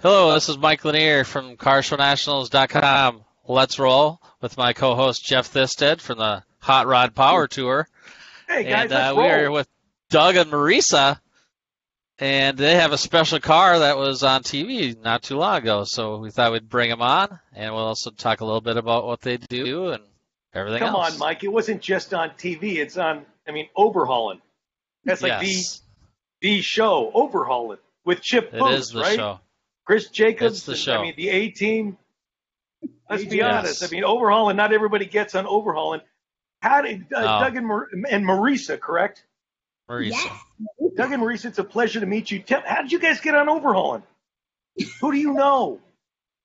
Hello, this is Mike Lanier from CarShowNationals.com. Let's roll with my co-host Jeff Thisted from the Hot Rod Power Tour. Hey guys, and uh, we are with Doug and Marisa, and they have a special car that was on TV not too long ago. So we thought we'd bring them on, and we'll also talk a little bit about what they do and everything Come else. on, Mike. It wasn't just on TV. It's on. I mean, overhauling. That's like yes, the the show, overhauling with Chip it Foose, is the right? show. Chris Jacobs. It's the show. I mean, the A team. Let's be Yes. honest. I mean, overhauling. Not everybody gets on overhauling. How did uh, No. Doug and, Mar- and Marisa, correct? Marisa. Yes. Doug and Marisa, it's a pleasure to meet you. Tell, how did you guys get on overhauling? Who do you know?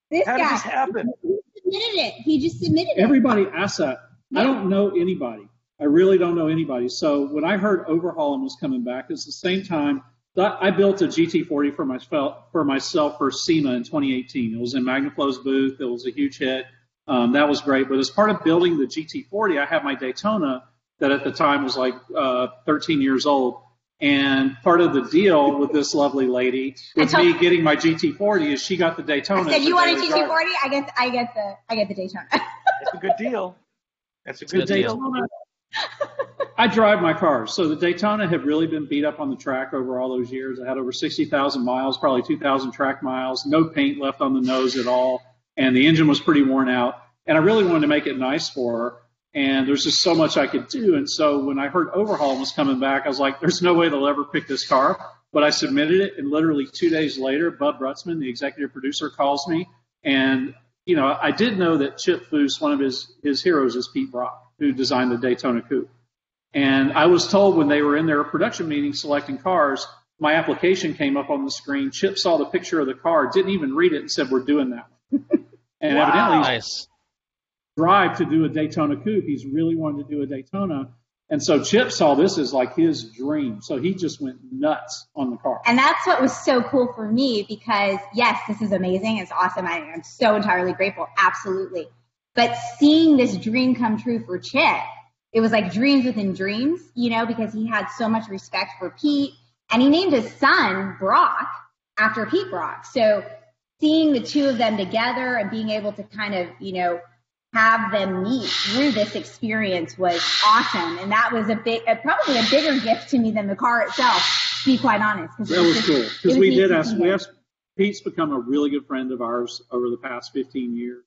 This How did guy this happen? he just submitted it. He just submitted it. Everybody asks that. I don't know anybody. I really don't know anybody. So when I heard overhauling was coming back, it's the same time that I built a GT40 for myself for myself for SEMA in 2018. It was in Magnaflow's booth. It was a huge hit. Um, that was great. But as part of building the GT40, I had my Daytona that at the time was like uh, 13 years old. And part of the deal with this lovely lady, with told- me getting my GT40, is she got the Daytona. I said, for "You want a. GT40? I get, I get the, I get the Daytona." That's a good deal. That's a a good good deal. Daytona. I drive my cars. So the Daytona had really been beat up on the track over all those years. I had over 60,000 miles, probably 2,000 track miles, no paint left on the nose at all, and the engine was pretty worn out. And I really wanted to make it nice for her. And there's just so much I could do. And so when I heard overhaul was coming back, I was like, there's no way they'll ever pick this car. But I submitted it, and literally two days later, Bud Brutsman, the executive producer, calls me. And, you know, I did know that Chip Foose, one of his, his heroes is Pete Brock, who designed the Daytona Coupe. And I was told when they were in their production meeting selecting cars, my application came up on the screen. Chip saw the picture of the car, didn't even read it, and said, "We're doing that." and Wow. evidently, he's Nice. drive to do a Daytona Coupe. He's really wanted to do a Daytona, and so Chip saw this as like his dream. So he just went nuts on the car. And that's what was so cool for me because yes, this is amazing. It's awesome. I, I'm so entirely grateful. Absolutely. But seeing this dream come true for Chip, it was like dreams within dreams, you know, because he had so much respect for Pete and he named his son Brock after Pete Brock. So seeing the two of them together and being able to kind of, you know, have them meet through this experience was awesome. And that was a big, probably a bigger gift to me than the car itself, to be quite honest. That was just- cool because we did ask. We asked. Pete's become a really good friend of ours over the past 15 years.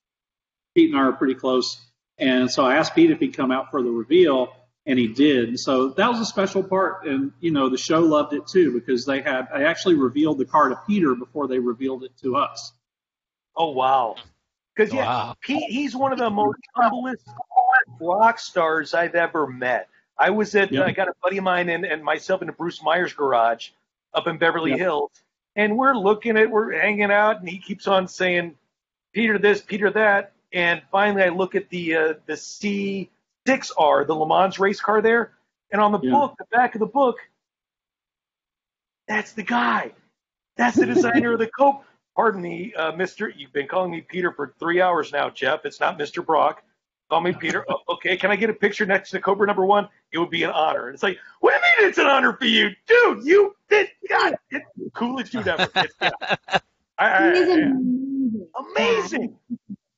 Pete and I are pretty close, and so I asked Pete if he'd come out for the reveal, and he did. And so that was a special part, and you know the show loved it too because they had. I actually revealed the car to Peter before they revealed it to us. Oh wow. Because yeah, Wow. Pete, he's one of the most humblest rock stars I've ever met. I was at Yep. I got a buddy of mine and, and myself in the Bruce Meyer's garage up in Beverly Yep. Hills, and we're looking at we're hanging out, and he keeps on saying Peter this, Peter that, and finally I look at the uh, the C6R, the Le Mans race car there, and on the Yeah. book, the back of the book, that's the guy. That's the designer of the Coupe. Pardon me, uh, Mister. You've been calling me Peter for three hours now, Jeff. It's not Mister Brock. Call me Peter. Oh, okay, can I get a picture next to Cobra number one? It would be an honor. And it's like, what do you mean it's an honor for you, dude? You did God, it's the coolest dude ever. It's, yeah. I, I, He is I- amazing.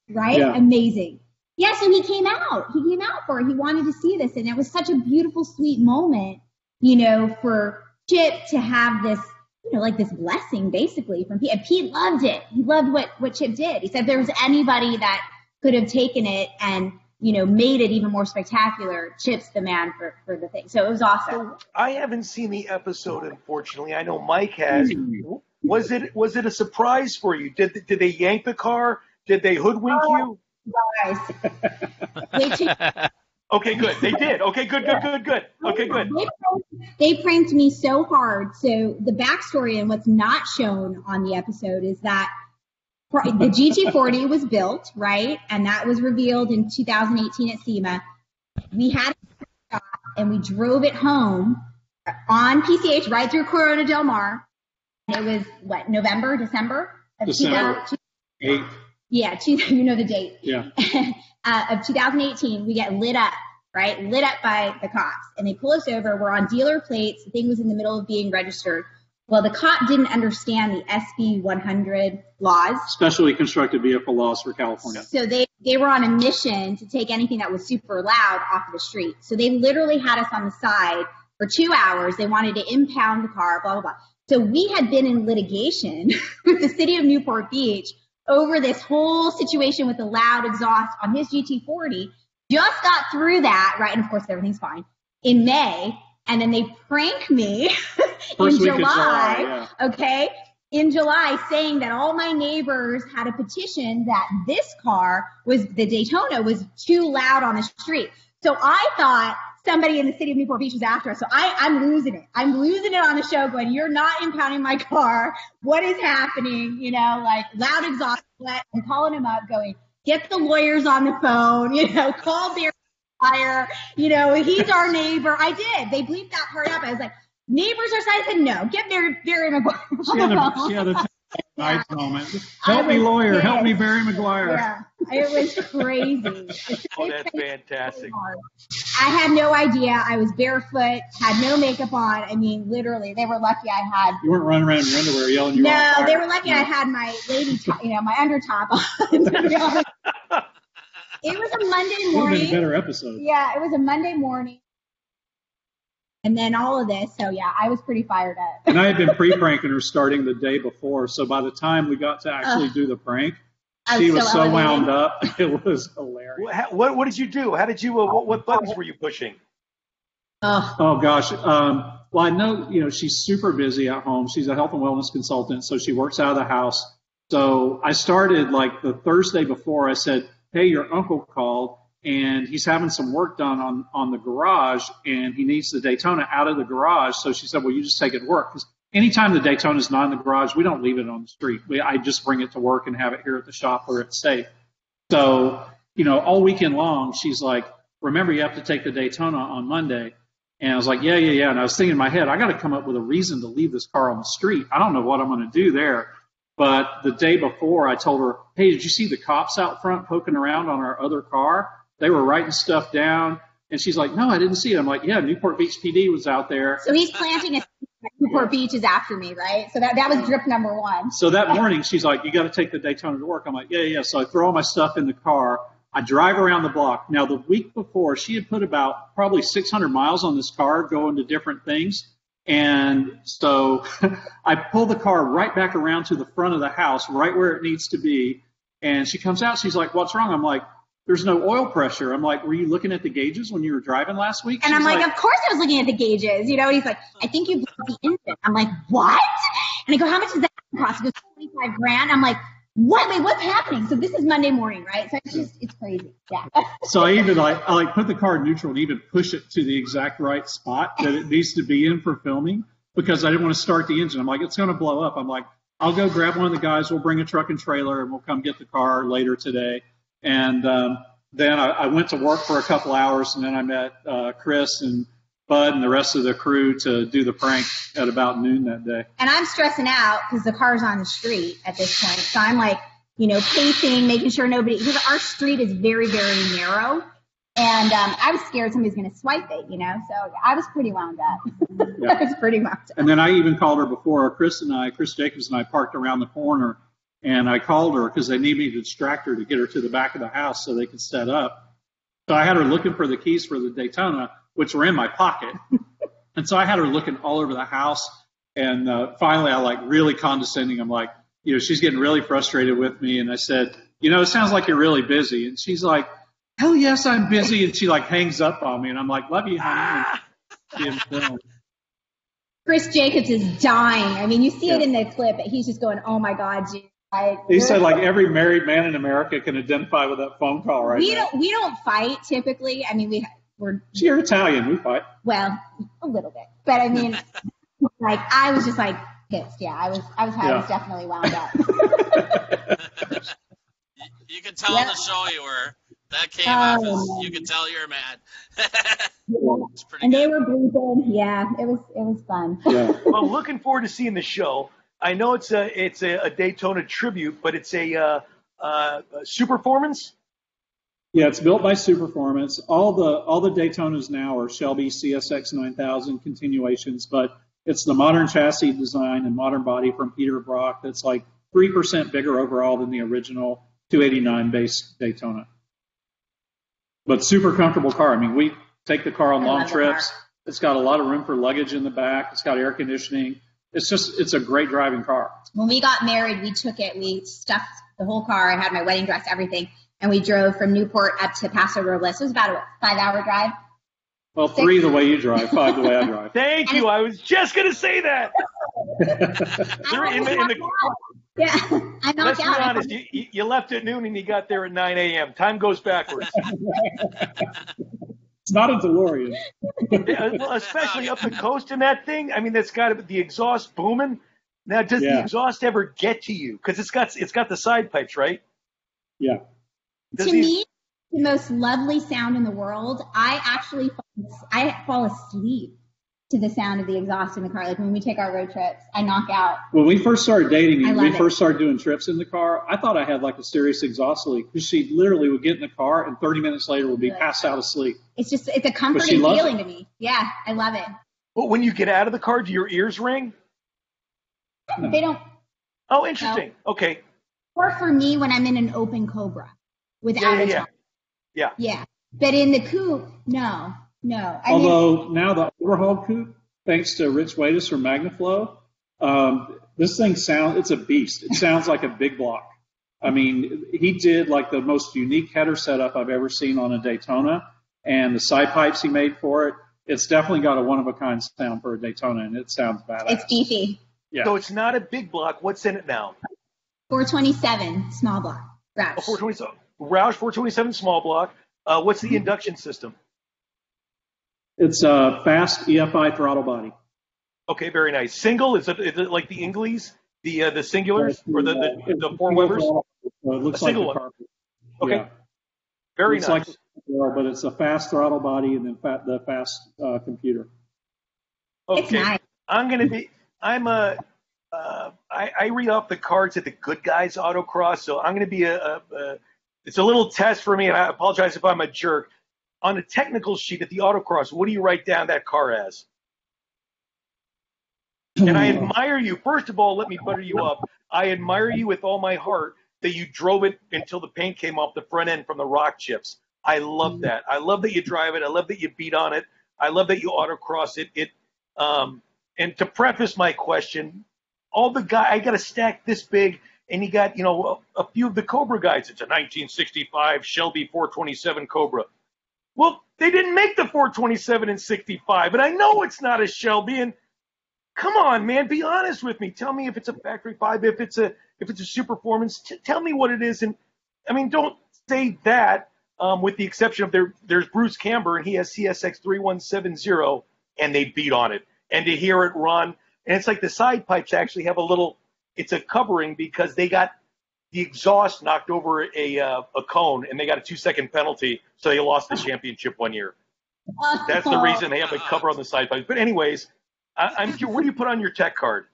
Amazing. right? Yeah. Amazing. Yeah, so he came out. He came out for it. He wanted to see this, and it was such a beautiful, sweet moment, you know, for Chip to have this, you know, like this blessing basically from Pete. And Pete loved it. He loved what what Chip did. He said if there was anybody that could have taken it and you know made it even more spectacular. Chip's the man for for the thing. So it was awesome. So I haven't seen the episode, unfortunately. I know Mike has. Hmm. Was it was it a surprise for you? Did did they yank the car? Did they hoodwink oh, you? Guys, Okay, good. They did. Okay, good, good, good, good. Okay, good. They pranked, they pranked me so hard. So the backstory and what's not shown on the episode is that the GT40 was built, right? And that was revealed in 2018 at SEMA. We had it and we drove it home on PCH right through Corona Del Mar. It was what November, December of December. 2000 Eight. Yeah, two, you know the date Yeah. uh, of 2018, we get lit up, right? Lit up by the cops. And they pull us over. We're on dealer plates. The thing was in the middle of being registered. Well, the cop didn't understand the SB 100 laws. Specially constructed vehicle laws for California. So they, they were on a mission to take anything that was super loud off of the street. So they literally had us on the side for two hours. They wanted to impound the car, blah, blah, blah. So we had been in litigation with the city of Newport Beach over this whole situation with the loud exhaust on his GT40. Just got through that, right? And of course, everything's fine in May. And then they prank me in July, July, yeah. okay? In July, saying that all my neighbors had a petition that this car was the Daytona was too loud on the street. So I thought somebody in the city of Newport Beach was after us. So I, I'm losing it. I'm losing it on the show going, you're not impounding my car. What is happening? You know, like loud exhaust. I'm calling him up going, get the lawyers on the phone, you know, call Barry Fire, you know, he's our neighbor. I did. They bleeped that part up. I was like, neighbors are. I said, no, get Barry, Barry McGuire She on had the a, phone. she had a nice moment. I Help me, lawyer. pissed. Help me, Barry McGuire. Yeah, it was crazy. Oh, that's fantastic. I had no idea. I was barefoot, had no makeup on. I mean, literally, they were lucky I had. You weren't running around in your underwear yelling you No, fire. they were lucky I had my lady, top, you know, my under top on. to be honest. it was a Monday Would have been a morning. better episode. Yeah, it was a Monday morning. And then all of this. So yeah, I was pretty fired up. And I had been pre-pranking her starting the day before, so by the time we got to actually Ugh. do the prank, I she was so elevated. wound up. It was hilarious. What, what, what did you do? How did you? Uh, what, what buttons were you pushing? Ugh. Oh gosh. Um, well, I know you know she's super busy at home. She's a health and wellness consultant, so she works out of the house. So I started like the Thursday before. I said, "Hey, your uncle called, and he's having some work done on on the garage, and he needs the Daytona out of the garage." So she said, "Well, you just take it to work because anytime the Daytona is not in the garage, we don't leave it on the street. We, I just bring it to work and have it here at the shop where it's safe." So, you know, all weekend long, she's like, remember, you have to take the Daytona on Monday. And I was like, yeah, yeah, yeah. And I was thinking in my head, I got to come up with a reason to leave this car on the street. I don't know what I'm going to do there. But the day before, I told her, hey, did you see the cops out front poking around on our other car? They were writing stuff down. And she's like, no, I didn't see it. I'm like, yeah, Newport Beach PD was out there. So he's planting a Newport Beach is after me, right? So that that was drip number one. So that morning, she's like, "You got to take the Daytona to work." I'm like, "Yeah, yeah." So I throw all my stuff in the car. I drive around the block. Now, the week before, she had put about probably 600 miles on this car, going to different things. And so I pull the car right back around to the front of the house, right where it needs to be. And she comes out. She's like, "What's wrong?" I'm like, "There's no oil pressure." I'm like, "Were you looking at the gauges when you were driving last week?" And I'm She's like, of course I was looking at the gauges, you know. And he's like, I think you blew the engine. I'm like, what? And I go, how much does that cost? He goes, 25 grand. I'm like, what? Wait, what's happening? So this is Monday morning, right? So it's just, it's crazy. Yeah. So I even like I like put the car in neutral and even push it to the exact right spot that it needs to be in for filming because I didn't want to start the engine. I'm like, it's going to blow up. I'm like, I'll go grab one of the guys. We'll bring a truck and trailer and we'll come get the car later today. And um, then I, I went to work for a couple hours and then I met uh, Chris and Bud and the rest of the crew to do the prank at about noon that day. And I'm stressing out because the car's on the street at this point. So I'm like, you know, pacing, making sure nobody, because our street is very, very narrow. And um, I was scared somebody's going to swipe it, you know. So I was pretty wound up. Yeah. I was pretty wound up. And then I even called her before. Chris and I, Chris Jacobs and I parked around the corner, and I called her because they needed me to distract her to get her to the back of the house so they could set up. So I had her looking for the keys for the Daytona, which were in my pocket. and so I had her looking all over the house. And uh, finally, I like really condescending. I'm like, you know, she's getting really frustrated with me. And I said, you know, it sounds like you're really busy. And she's like, hell yes, I'm busy. And she like hangs up on me. And I'm like, love you, honey. And she had filmed. Chris Jacobs is dying. I mean, you see it in the clip. He's just going, "Oh my God, dude!" I, He said like every married man in America can identify with that phone call right we now. don't we don't fight typically. I mean, we we're See, You're Italian, we fight. well a little bit, but I mean, like I was just like pissed. Yeah, I was I was I was Yeah. definitely wound up. You, you can tell Yeah. on the show you were. That came Oh, off as you can tell you're mad. Yeah. it's pretty and they were bleeping. Yeah, it was it was fun. Yeah. Well, looking forward to seeing the show. I know it's a it's a, a Daytona tribute, but it's a uh, uh, Superformance. Yeah, it's built by Superformance. All the all the Daytonas now are Shelby CSX 9000 continuations, but It's the modern chassis design and modern body from Peter Brock that's like 3% bigger overall than the original 289 base Daytona. But super comfortable car. I mean, we take the car on I long trips. It's got a lot of room for luggage in the back. It's got air conditioning. It's just, it's a great driving car. When we got married, we took it, we stuffed the whole car. I had my wedding dress, everything, and we drove from Newport up to Paso Robles. It was about a five hour drive. Well, three the way you drive, five the way I drive. Thank you. I was just going to say that. Yeah, I They're in almost the- in the- out. Yeah, I Let's knocked be honest. You, you- you left at noon and you got there at 9 a.m. Time goes backwards. It's not a DeLorean. Yeah, well, especially up the coast in that thing. I mean, that's got to the exhaust booming. Now, does the exhaust ever get to you? Because it's got it's got the side pipes, right? Yeah. Does to the- me, the most lovely sound in the world. I actually fall, I fall asleep to the sound of the exhaust in the car. Like when we take our road trips, I knock out. When we first started dating and we it. first started doing trips in the car, I thought I had like a serious exhaust leak because she literally would get in the car and 30 minutes later would be passed out asleep. It's just it's a comforting feeling it. to me. Yeah, I love it. But when you get out of the car, do your ears ring? They don't. Oh, interesting. Okay. Or for me, when I'm in an open Cobra without Yeah, yeah, a yeah. Yeah. Yeah, but in the coupe, no, no. I mean, Although now the overhaul coupe, thanks to Rich Waitis from Magnaflow, um, this thing sounds, it's a beast. It sounds like a big block. I mean, he did like the most unique header setup I've ever seen on a Daytona and the side pipes he made for it. It's definitely got a one of a kind sound for a Daytona and it sounds badass. it's beefy. yeah. So it's not a big block. What's in it now? 427 small block. Roush. A 427 Roush 427 small block. Uh, what's the induction system? It's a fast EFI throttle body. Okay, very nice. Single is it, is it like the Inglese, the uh, the singulars or the the, It's the four single Webers? so it looks A like single a one. carpet. Okay, Yeah. very it's nice. like well, but it's a fast throttle body and then fat, the fast uh, computer. okay, It's nice. I'm gonna be. I'm a. Uh, I, I read off the cards at the Good Guys Autocross, so I'm gonna be a, a, a. It's a little test for me, and I apologize if I'm a jerk. On a technical sheet at the Autocross, what do you write down that car as? And I admire you. First of all, let me butter you up. I admire you with all my heart that you drove it until the paint came off the front end from the rock chips. I love that. I love that you drive it. I love that you beat on it. I love that you autocross it. It um, and to preface my question, all the guy I got a stack this big, and you got you know a, a few of the Cobra guys. It's a 1965 Shelby 427 Cobra. Well, they didn't make the 427 and 65, and I know it's not a Shelby. And come on, man, be honest with me. Tell me if it's a factory five, if it's a if it's a Superformance. T- tell me what it is. And I mean, don't say that. Um, with the exception of there, there's Bruce Camber, and he has CSX 3170, and they beat on it. And to hear it run, and it's like the side pipes actually have a little. It's a covering because they got the exhaust knocked over a uh, a cone, and they got a two second penalty, so they lost the championship one year. That's the reason they have the cover on the side pipes. But anyways, I, I'm curious. What do you put on your tech card?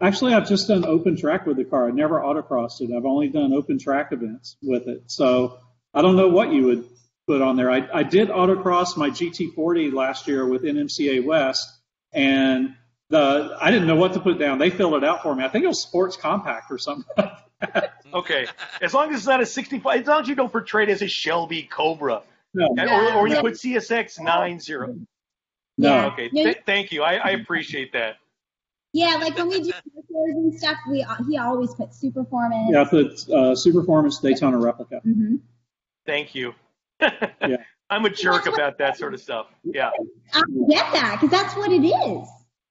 Actually, I've just done open track with the car. I never autocrossed it. I've only done open track events with it. So I don't know what you would put on there. I, I did autocross my GT40 last year with NMCA West, and the I didn't know what to put down. They filled it out for me. I think it was Sports Compact or something. Okay, as long as it's not a 65, as long as you don't portray it as a Shelby Cobra, no, And- or, or you put CSX 90. no. Yeah. Okay, No, th- thank you. I, I appreciate that. Yeah, like when we do tours and stuff, we he always puts Superformance. Yeah, the uh, Superformance Daytona replica. hmm Thank you. Yeah. I'm a jerk about that sort of stuff. Yeah. I get that because that's what it is.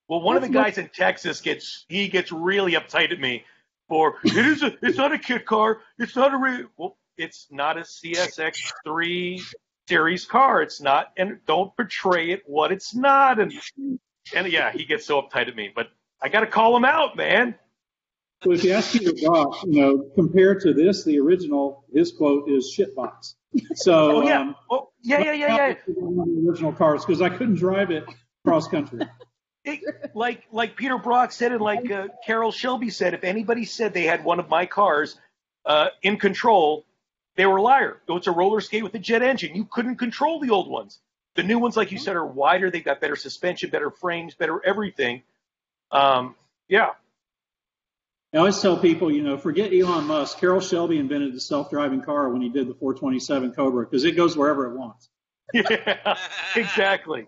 Well, one of the guys in Texas gets he gets really uptight at me for it is a it's not a kit car. It's not a re- well, it's not a CSX three series car. It's not, and don't portray it what it's not. And and yeah, he gets so uptight at me, but I got to call him out, man. Well, if you ask Peter Brock, you know, compared to this, the original, his quote is shitbox. So, Oh yeah, um, oh yeah, yeah, yeah, yeah. The original cars because I couldn't drive it cross country. It, like like Peter Brock said, and like uh, Carroll Shelby said, if anybody said they had one of my cars uh, in control, they were a liar. It's a roller skate with a jet engine. You couldn't control the old ones. The new ones, like you said, are wider. They've got better suspension, better frames, better everything. Um, yeah. I always tell people, you know, forget Elon Musk. Carroll Shelby invented the self-driving car when he did the 427 Cobra because it goes wherever it wants. Yeah, exactly.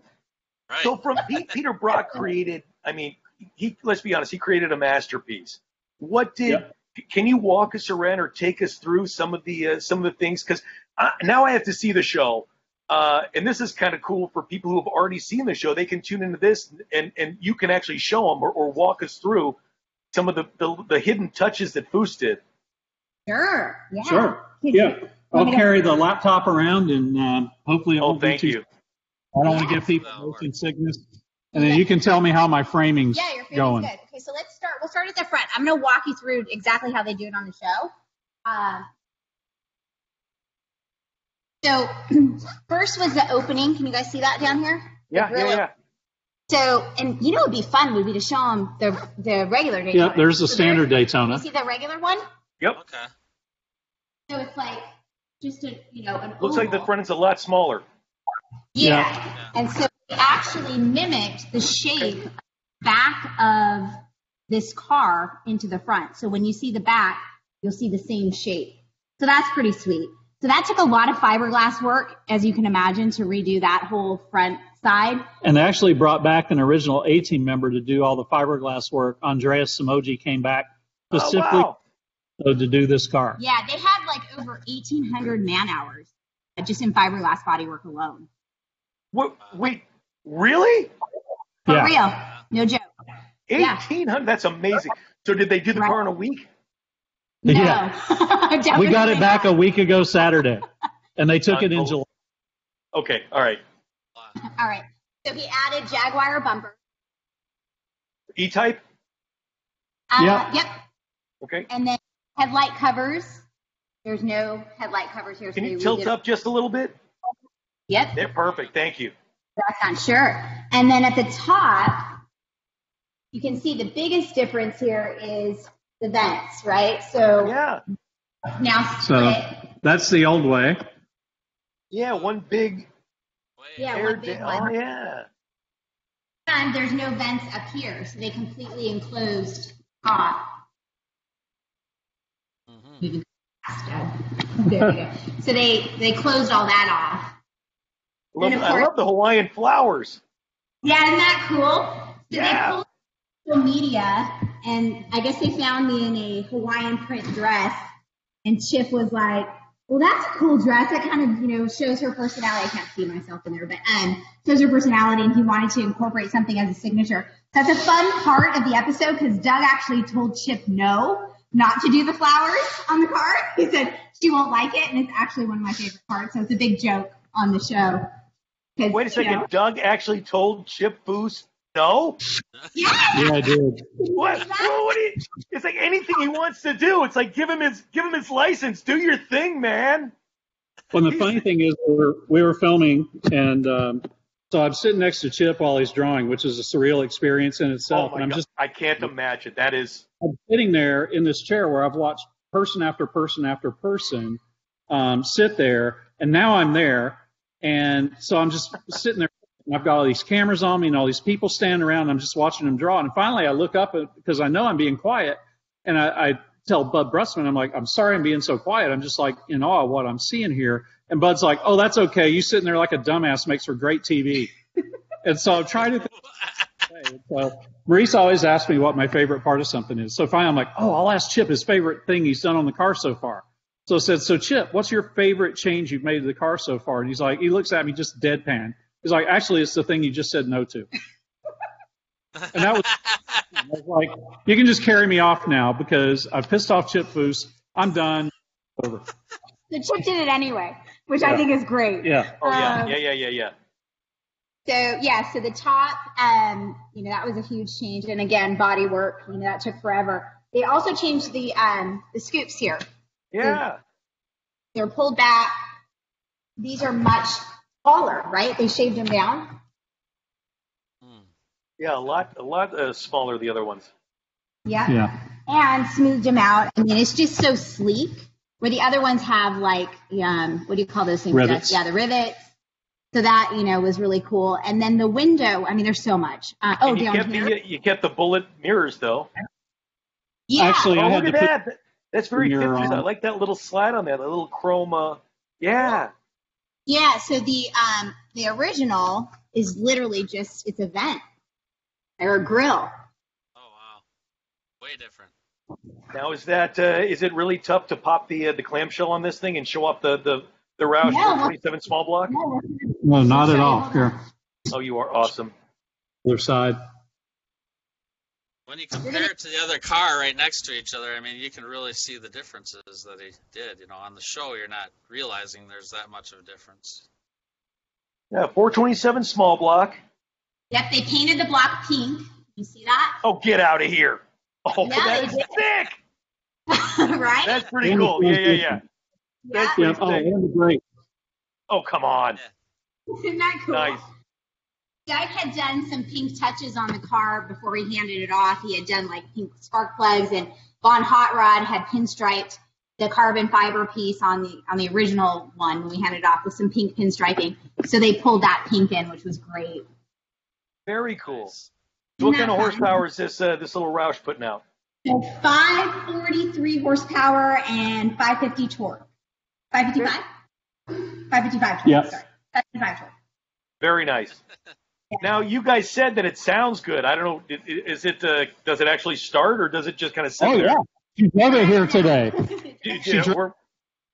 Right. So from Pete, Peter Brock created. I mean, he let's be honest, he created a masterpiece. What did? Yeah. Can you walk us around or take us through some of the uh, some of the things? Because now I have to see the show, uh, and this is kind of cool for people who have already seen the show. They can tune into this, and and you can actually show them or, or walk us through some of the, the the hidden touches that Foose did. Sure. Yeah. Sure. Could Yeah. you- I'll Want me to- carry the laptop around and um, hopefully it Oh, won't be thank too- you. I don't want to give people motion sickness. And then you can tell me how my framing's going. Yeah, your framing's going. good. Okay, so let's start. We'll start at the front. I'm going to walk you through exactly how they do it on the show. Um, so first was the opening. Can you guys see that down here? Yeah, Really? yeah, yeah. So, and you know, it'd be fun would be to show them the the regular Daytona. Yeah, there's the So standard You Daytona. see the regular one? Yep. Okay. So it's like just a you know an Looks like the oval. front is a lot smaller. Yeah. Yeah. And so we actually mimicked the shape back of this car into the front. So when you see the back, you'll see the same shape. So that's pretty sweet. So that took a lot of fiberglass work, as you can imagine, to redo that whole front side. And they actually brought back an original A team member to do all the fiberglass work. Andreas Samoji came back Oh, specifically wow. to do this car. Yeah, they had like over 1,800 man hours uh, just in fiberglass bodywork alone. What, wait, really? For Yeah. real. No joke. Yeah. Eighteen hundred. That's amazing. So did they do the Right. car in a week? No. Yeah. We got it back not. a week ago Saturday, and they took it in July. Okay, all right. All right. So he added Jaguar bumper. E-type. Uh, Yeah. Yep. Okay. And then headlight covers. There's no headlight covers here. Can so you tilt up just a little bit? Yep. They're perfect. Thank you. That's on sure. And then at the top, you can see the biggest difference here is the vents, right? So Yeah. now So that's the old way. Yeah. One big Yeah, one big one. oh yeah. And there's no vents up here, so they completely enclosed top. Mhm. There we go. So they they closed all that off. Love, of I love the Hawaiian flowers. Yeah, isn't that cool? So Yeah. they pulled social media, and I guess they found me in a Hawaiian print dress, and Chip was like, "Well, that's a cool dress. That kind of you know shows her personality. I can't see myself in there, but um, shows her personality." And he wanted to incorporate something as a signature. That's a fun part of the episode because Doug actually told Chip no, not to do the flowers on the car. He said she won't like it, and it's actually one of my favorite parts. So it's a big joke on the show. 'Cause, Wait a you second. know- Doug actually told Chip Foose no. yeah. Yeah, I did. What? Well, what you, it's like anything he wants to do. It's like give him his give him his license. Do your thing, man. Well, the funny thing is, we were, we were filming, and um, so I'm sitting next to Chip while he's drawing, which is a surreal experience in Oh itself. my and I'm God. just I can't imagine. That is. I'm sitting there in this chair where I've watched person after person after person um, sit there, and now I'm there, and so I'm just sitting there. And I've got all these cameras on me and all these people standing around. And I'm just watching them draw, and finally I look up uh, because I know I'm being quiet, and I, I tell Bud Brutsman, I'm like, I'm sorry I'm being so quiet. I'm just like in awe of what I'm seeing here. And Bud's like, Oh, that's okay. You sitting there like a dumbass makes for great TV. and so I'm trying to. Think so Marisa always asks me what my favorite part of something is. So finally, I'm like, oh, I'll ask Chip his favorite thing he's done on the car so far. So I said, so Chip, what's your favorite change you've made to the car so far? And he's like, he looks at me just deadpan. He's like, actually, it's the thing you just said no to. And that was, I was like, you can just carry me off now because I've pissed off Chip Foose. I'm done. Over. The Chip did it anyway, which I think is great. Yeah. Oh yeah, Um, yeah, yeah, yeah, yeah. So yeah, so the top, um, you know, that was a huge change, and again, body work, you know, that took forever. They also changed the um, the scoops here. Yeah. They're pulled back. These are much taller, right? They shaved them down. Hmm. Yeah, a lot, a lot uh, smaller the other ones. Yeah. Yeah. And smoothed them out. I mean, it's just so sleek. Where the other ones have like, um, what do you call those things? Rivets. Yeah, the rivets. So that you know was really cool. And then the window. I mean, there's so much. Uh, oh, And you down kept here. the you kept the bullet mirrors though. yeah. Actually, Oh, I had look to at put that. That's very mirror 50s. I like that little slide on there, the little chrome. Uh, yeah. Yeah, so the um the original is literally just it's a vent or a grill. Oh wow, way different. Now is that uh, is it really tough to pop the uh, the clamshell on this thing and show off the the the Roush No. 27 small block? no, not at all. Here, Oh, you are awesome. other side. When you compare it to the other car right next to each other, I mean, you can really see the differences that he did. You know, on the show, you're not realizing there's that much of a difference. Yeah, 427 small block. Yep, they painted the block pink. You see that? Oh, get out of here. Oh, Yeah, that they is did. thick. right? That's pretty cool. Yeah, yeah, yeah. yeah. Yeah. Oh, and the brake. Oh, come on. Isn't that cool? Nice. Doug had done some pink touches on the car before he handed it off. He had done like pink spark plugs, and Von Hot Rod had pinstriped the carbon fiber piece on the on the original one when we handed it off with some pink pinstriping. So they pulled that pink in, which was great. Very cool. Nice. So what Isn't kind of that fun? horsepower is this uh, this little Roush putting out? So 543 horsepower and 550 torque. 555? 555 torque. Yes. Sorry. 555 torque. Very nice. Now you guys said that it sounds good. I don't know. i- i- Is it? Uh, does it actually start, or does it just kind of sit Oh there? yeah, she's drove it here today. Do- do- you know, dro- would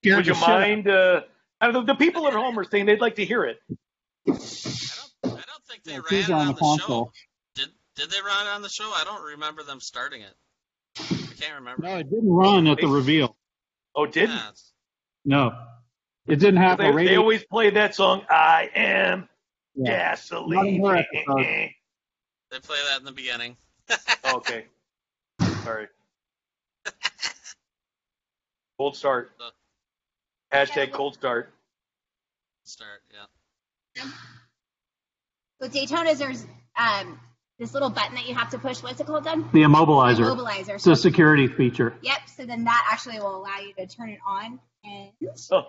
you the shit out- mind? Uh, I don't know, the people at home are saying they'd like to hear it. I don't, I don't think they Yeah, ran she's it on on the the, console. show. Did Did they run it on the show? I don't remember them starting it. I can't remember. No, it didn't run at the reveal. Oh, didn't Yeah, No, it didn't have they? They always play that song. I am Yeah. gasoline. Not in her episode. they play that in the beginning. okay. Sorry. Cold start. Hashtag cold start. Start, yeah. With Daytona's, there's um, this little button that you have to push. What's it called, Doug? The immobilizer. Immobilizer. It's a security feature. Yep. So then that actually will allow you to turn it on. And Oh,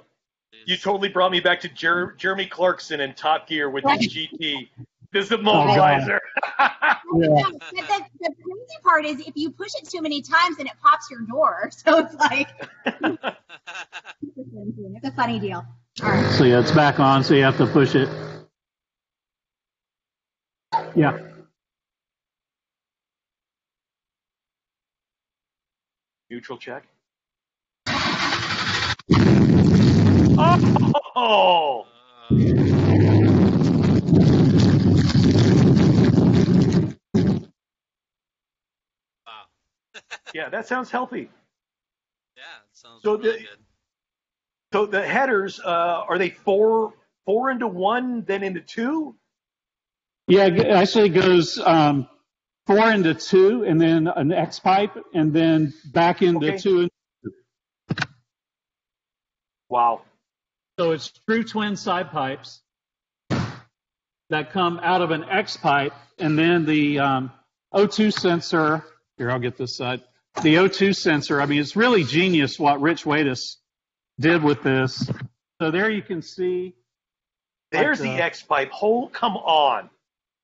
you totally brought me back to Jer- Jeremy Clarkson and Top Gear with his GT. This immobilizer. Oh, yeah. No, the, the crazy part is if you push it too many times, then it pops your door. So it's like it's a funny deal. All right. So yeah, it's back on. So you have to push it. Yeah. Neutral check. Oh, Uh, wow. yeah, that sounds healthy. Yeah, it sounds So really the- good. So the headers uh, are they four four into one, then into two? Yeah, it actually goes um, four into two, and then an X pipe, and then back into Okay. two. Wow. So it's true twin side pipes that come out of an X pipe, and then the um, O2 sensor. Here, I'll get this side. The O2 sensor. I mean, it's really genius what Rich Waitis did with this. So there you can see. There's Like, the uh, X pipe. Hold, come on.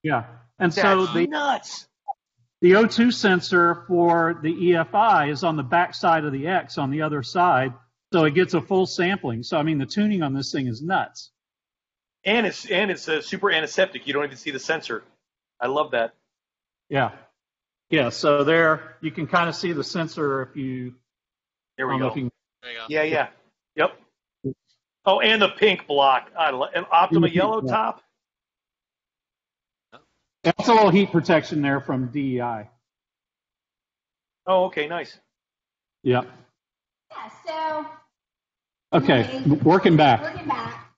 Yeah, and That's so the nuts. The O2 sensor for the EFI is on the back side of the X on the other side, so it gets a full sampling. So I mean, the tuning on this thing is nuts. And it's and it's a super antiseptic. You don't even see the sensor. I love that. Yeah, yeah. So there, you can kind of see the sensor if you. There we I don't know go. if you can- There you go. Yeah, yeah. Yep. Oh, and the pink block. I lo- an Optima yellow block. top. That's a little heat protection there from DEI. Oh, okay, nice. Yep. Yeah. So Okay, working back. working back,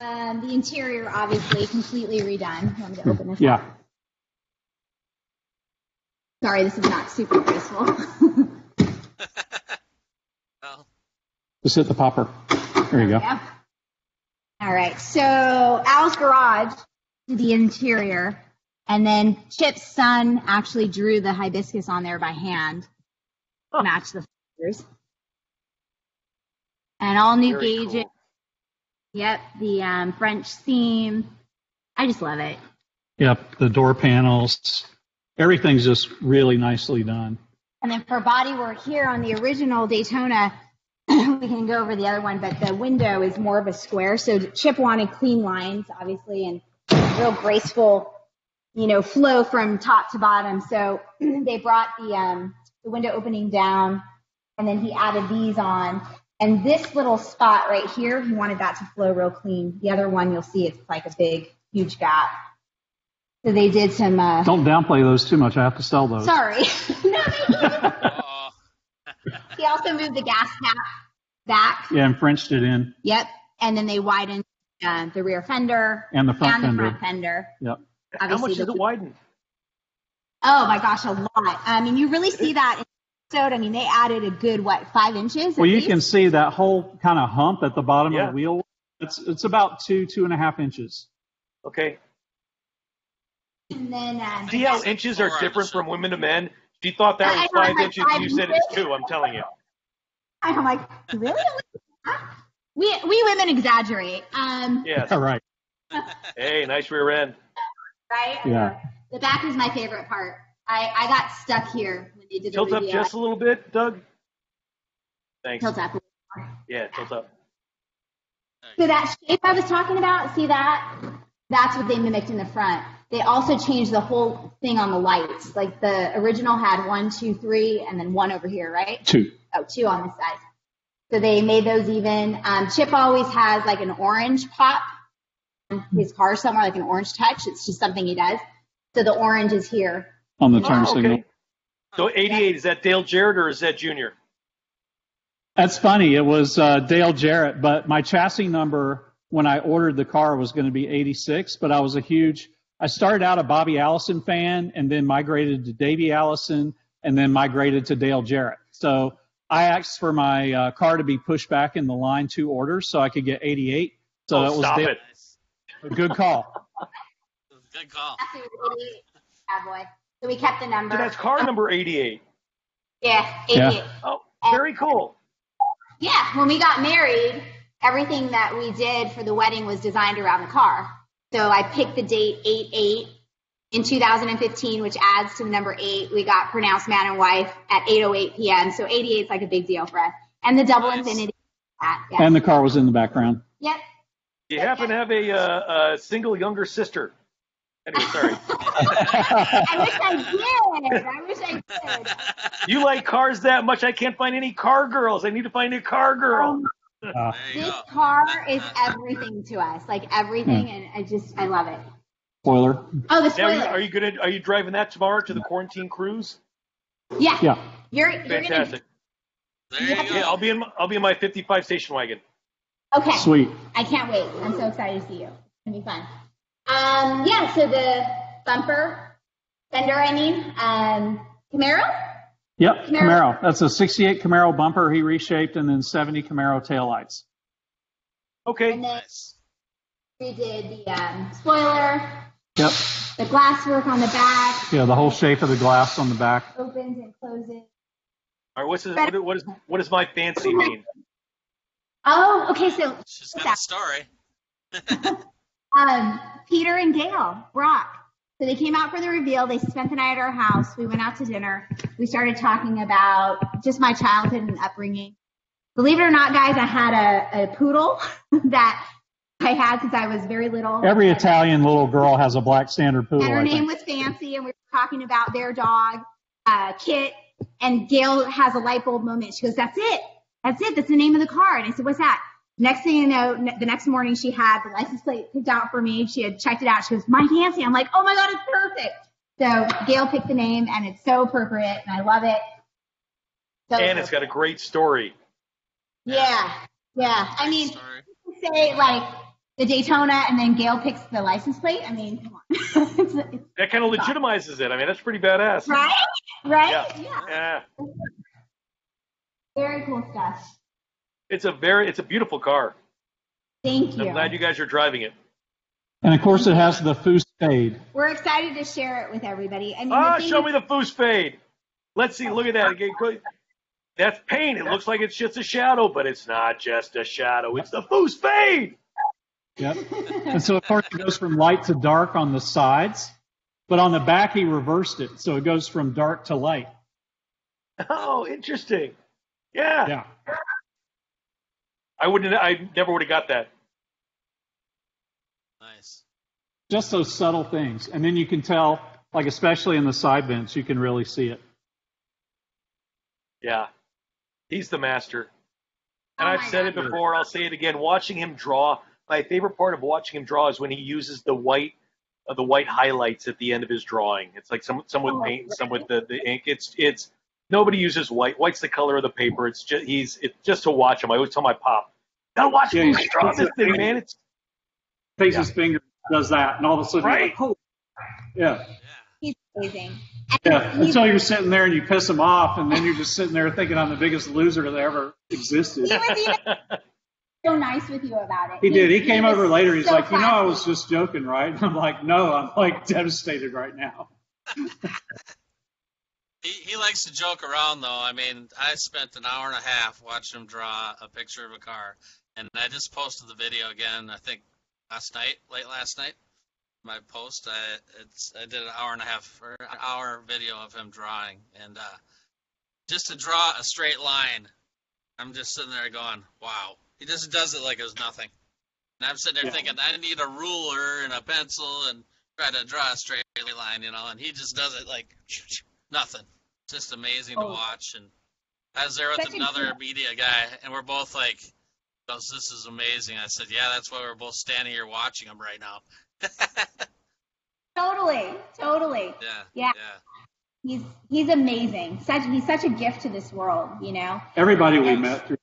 um, the interior obviously completely redone. You want me to open this? Yeah. Sorry, this is not super graceful. Well, Just hit the popper. There you go. Yeah. All right. So Al's garage, did the interior, and then Chip's son actually drew the hibiscus on there by hand, Huh. match the figures, and all new Very gauges. cool. Yep, the um, French seam. I just love it. Yep, the door panels. Everything's just really nicely done. And then for bodywork here on the original Daytona, we can go over the other one, but the window is more of a square. So Chip wanted clean lines, obviously, and real graceful, you know, flow from top to bottom. So they brought the um, the window opening down, and then he added these on. And this little spot right here, he wanted that to flow real clean. The other one, you'll see it's like a big, huge gap. So they did some. Uh, Don't downplay those too much. I have to sell those. sorry. no, they He also moved the gas cap back. Yeah, and Frenched it in. Yep. And then they widened uh, the rear fender And the front and the fender. front fender. Yep. How much is it widened? Oh my gosh, a lot. I mean, you really see that in the episode. I mean, they added a good what five inches. Well, you least? can see that whole kind of hump at the bottom Yeah. of the wheel. It's it's about two two and a half inches. Okay. And then um, See how inches are different from women to men? She thought that was five like, inches. five You said it's two. I'm telling you. I'm like, really? we we women exaggerate. Um, Yes. All right. Hey, nice rear end. right? Yeah. The back is my favorite part. I I got stuck here when they did Tilt the up just a little bit, Doug. Thanks. Tilt up. Yeah, tilt up. So that shape I was talking about, see that? That's what they mimicked in the front. They also changed the whole thing on the lights. Like the original had one, two, three, and then one over here, right? Two. Oh, two on this side. So they made those even. Um, Chip always has like an orange pop in his car somewhere, like an orange touch. It's just something he does. So the orange is here. On the turn Oh, signal. okay. So 88, is that Dale Jarrett or is that Junior? That's funny. It was uh, Dale Jarrett, but my chassis number when I ordered the car was going to be 86. But I was a huge. I started out a Bobby Allison fan, and then migrated to Davey Allison, and then migrated to Dale Jarrett. So I asked for my uh, car to be pushed back in the line two orders so I could get 88. So oh, it was stop Dale- it. a good call. good call. That's who was 88. Bad boy. So we kept the number. So that's car number 88. Yeah, 88. Oh, very cool. Yeah, when we got married, everything that we did for the wedding was designed around the car. So I picked the date 8 8 in 2015, which adds to the number 8. We got pronounced man and wife at 8.08 p.m. So 88 is like a big deal for us. And the double Nice. infinity. That, yeah. And the car was in the background. yep. You happen to have a, uh, a single younger sister. Anyway, sorry. I wish I did. I wish I did. you like cars that much? I can't find any car girls. I need to find a car girl. Uh, This go. car is everything to us, like everything, and I just, I love it. spoiler. Oh, the spoiler. are you, are you gonna are you driving that tomorrow to the quarantine cruise? yeah. Yeah. You're, you're gonna, Fantastic. There you Yeah, go. Yeah, I'll be in my, I'll be in my 55 station wagon. okay. Sweet. I can't wait. I'm so excited to see you. It's gonna be fun. Um, yeah. So the bumper fender, I mean, um, Camaro. Yep, Camaro. Camaro. That's a 68 Camaro bumper he reshaped, and then 70 Camaro taillights. Okay. And then Nice. we did the um, spoiler, Yep. the glass work on the back, Yeah, the whole shape of the glass on the back. opens and closes. All right. What's this, what, what is what does my fancy mean? Oh, okay. So She's got a story. um, Peter and Gail Brock. So they came out for the reveal. They spent the night at our house. We went out to dinner. We started talking about just my childhood and upbringing. Believe it or not, guys, I had a, a poodle that I had since I was very little. Every Italian little girl has a black standard poodle. and her I name think. was Fancy, and we were talking about their dog, uh, Kit. And Gail has a light bulb moment. She goes, "That's it. That's it. That's the name of the car." And I said, "What's that?" Next thing you know, the next morning she had the license plate picked out for me. She had checked it out. She goes, "My Fancy." I'm like, "Oh my god, it's perfect." So Gail picked the name, and it's so appropriate, and I love it. So And it's got a great story. yeah, yeah. I mean, Story. say like the Daytona, and then Gail picks the license plate. I mean, come on, it's, it's, That kind of legitimizes it. I mean, that's pretty badass. right, right, Yeah. yeah. Yeah. Very cool stuff. It's a very it's a beautiful car. Thank you. I'm glad you guys are driving it. And of course, it has the Foose fade. We're excited to share it with everybody. I mean, Ah, show is- me the Foose fade. Let's see. Look at that. Again, That's paint. It looks like it's just a shadow, but it's not just a shadow. It's the Foose fade. Yep. And so, of course, it goes from light to dark on the sides, but on the back, he reversed it. So it goes from dark to light. Oh, interesting. Yeah. Yeah. I wouldn't. I never would have got that. Nice. Just those subtle things. And then you can tell, like, especially in the side vents, you can really see it. Yeah. He's the master. And Oh I've my said it before. I'll say it again. Watching him draw. My favorite part of watching him draw is when he uses the white, uh, the white highlights at the end of his drawing. It's like some some with Oh, paint, some with the, the ink. It's it's nobody uses white. White's the color of the paper. It's just he's it's just to watch him. I always tell my pop, gotta watch Yeah, him he's- draw this thing, man. It's Takes Yeah. his finger, does that, and all of a sudden, you're Right. like, oh. Yeah. Yeah. He's amazing. Yeah. He's- Until you're sitting there and you piss him off, and then you're just sitting there thinking I'm the biggest loser that ever existed. he was even so nice with you about it. He did. He came over later. He's so like, you know, I was just joking, right? I'm like, no, I'm like devastated right now. He, he likes to joke around though. I mean, I spent an hour and a half watching him draw a picture of a car, and I just posted the video again. I think last night, late last night. My post, I it's I did an hour and a half or an hour video of him drawing, and uh, just to draw a straight line, I'm just sitting there going, "Wow!" He just does it like it was nothing. And I'm sitting there Yeah. thinking, I need a ruler and a pencil and try to draw a straight line, you know, and he just does it like nothing. Just amazing to Oh. watch. And I was there with Such a another good- media guy, and we're both like, goes, "This is amazing." I said, "Yeah, that's why we're both standing here watching him right now." Totally, totally. Yeah, Yeah. yeah. He's he's amazing. Such he's such a gift to this world. You know, Everybody we Yes. met through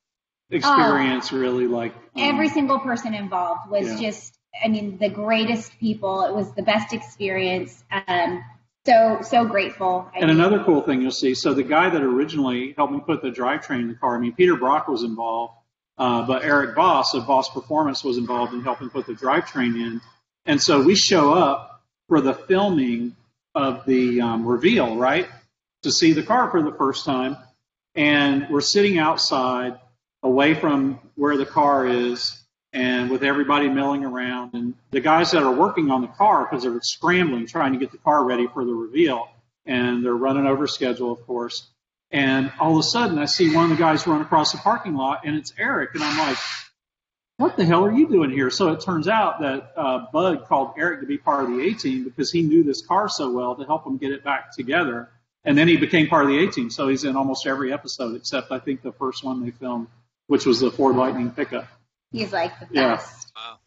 experience really like um, every single person involved was Yeah. just. I mean, the greatest people. It was the best experience. Um, so so grateful. And another cool thing you'll see, so the guy that originally helped me put the drivetrain in the car, I mean, Peter Brock was involved, uh, but Eric Boss of Boss Performance was involved in helping put the drivetrain in. And so we show up for the filming of the um, reveal, right, to see the car for the first time. And we're sitting outside away from where the car is and with everybody milling around. And the guys that are working on the car because they're scrambling trying to get the car ready for the reveal and they're running over schedule of course. And all of a sudden i see one of the guys run across the parking lot and it's eric and i'm like what the hell are you doing here? So it turns out that uh, bud called eric to be part of the a team because he knew this car so well to help him get it back together. And then he became part of the a team so he's in almost every episode except i think the first one they filmed which was the ford lightning pickup he's like the Yeah. best. Wow.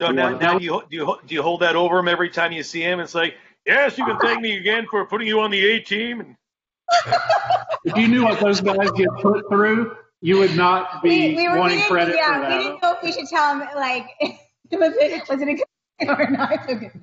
So now, now do you do you do you hold that over him every time you see him? It's like, yes, you can thank me again for putting you on the A team. If you knew what those guys get put through, you would not be We, we wanting we credit yeah, for that. we didn't know if we should tell him like was it was it a good thing or not. a good thing.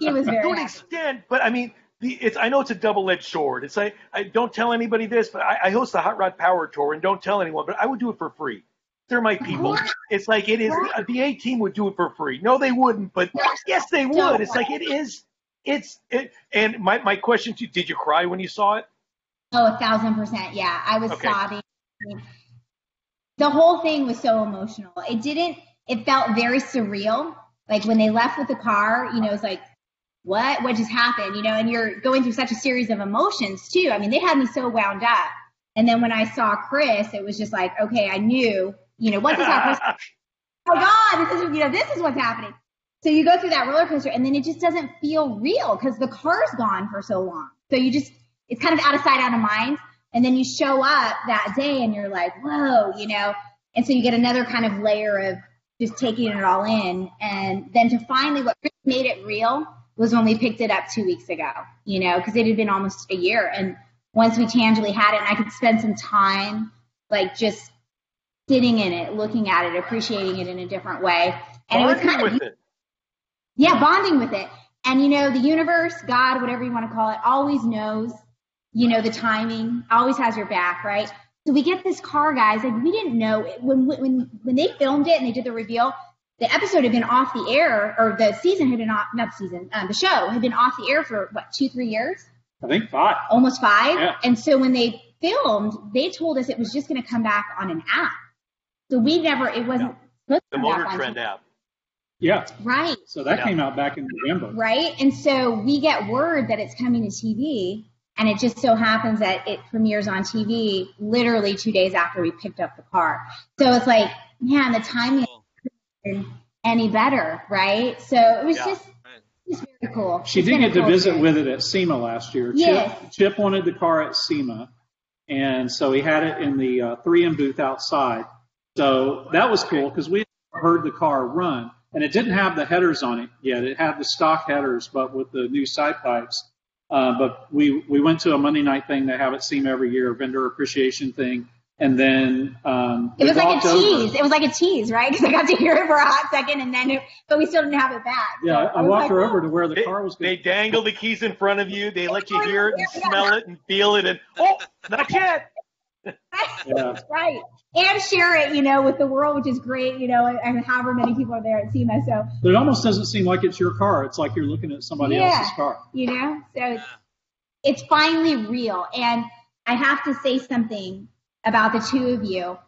He was very to an extent, but I mean, the, it's I know it's a double-edged sword. It's like I don't tell anybody this, but I, I host the Hot Rod Power Tour and don't tell anyone. But I would do it for free. They're my people. It's like it is. Uh, the A team would do it for free. No, they wouldn't. But yes, they would. It's like it is. It's it. And my my question to you: Did you cry when you saw it? Oh, a thousand percent. Yeah, I was Okay. sobbing. The whole thing was so emotional. It didn't. It felt very surreal. Like when they left with the car, you know, it's like, what? What just happened? You know, and you're going through such a series of emotions too. I mean, they had me so wound up. And then when I saw Chris, it was just like, okay, I knew. You know, once I saw oh God, this is you know, this is what's happening. So you go through that roller coaster, and then it just doesn't feel real because the car's gone for so long. So you just it's kind of out of sight, out of mind. And then you show up that day, and you're like, whoa, you know. And so you get another kind of layer of just taking it all in, and then to finally what made it real was when we picked it up two weeks ago, you know, because it had been almost a year. And once we tangibly had it, and I could spend some time, like just sitting in it, looking at it, appreciating it in a different way. And it was Bonding kind of it. yeah, bonding with it. And you know, the universe, God, whatever you want to call it, always knows, you know, the timing, always has your back, right? So we get this car, guys. Like we didn't know it. when when when they filmed it and they did the reveal. The episode had been off the air, or the season had been off, not the season, uh, the show had been off the air for what, two, three years, I think five. almost five. Yeah. And so when they filmed, they told us it was just going to come back on an app. So we never, it wasn't supposed The come Motor Trend app. Yeah. Right. So that Yeah. came out back in November. Right. And so we get word that it's coming to TV, and it just so happens that it premieres on TV literally two days after we picked up the car. So it's like, man, the timing Cool. isn't any better, right? So it was Yeah. just, it very cool. She It's did been a get to cool visit experience. with it at SEMA last year. Yes. Chip, Chip wanted the car at SEMA, and so he had it in the uh, 3M booth outside. So that was cool because we heard the car run, and it didn't have the headers on it yet. It had the stock headers, but with the new side pipes. Uh, but we we went to a Monday night thing they have it seem every year, vendor appreciation thing, and then um, It was like a walked over- tease. It was like a tease, right? Because I got to hear it for a hot second, and then, it, but we still didn't have it back. So Yeah, I was walked like, her oh. over to where the They, car was. they Going. dangle the keys in front of you. They let you hear it and Yeah, yeah. smell it and feel it. And oh, not yet. Yeah. right. And share it, you know, with the world, which is great, you know, and however many people are there at SEMA. So, But it almost doesn't seem like it's your car. It's like you're looking at somebody Yeah. else's car. you know, so it's, it's finally real. And I have to say something about the two of you.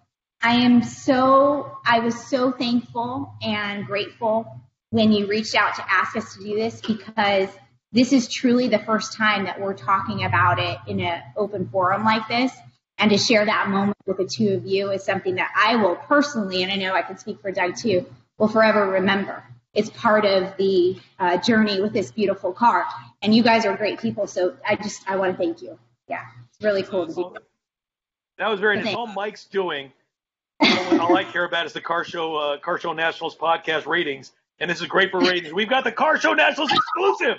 I am so, I was so thankful and grateful when you reached out to ask us to do this because this is truly the first time that we're talking about it in an open forum like this. And to share that moment with the two of you is something that I will personally, and I know I can speak for Doug too, will forever remember. It's part of the uh, journey with this beautiful car. And you guys are great people. So I just, I want to thank you. Yeah, it's really cool to be Well, that was very nice. All Mike's doing, all all I care about is the Car Show uh, Car Show Nationals podcast ratings, and this is great for ratings. We've got the Car Show Nationals exclusive.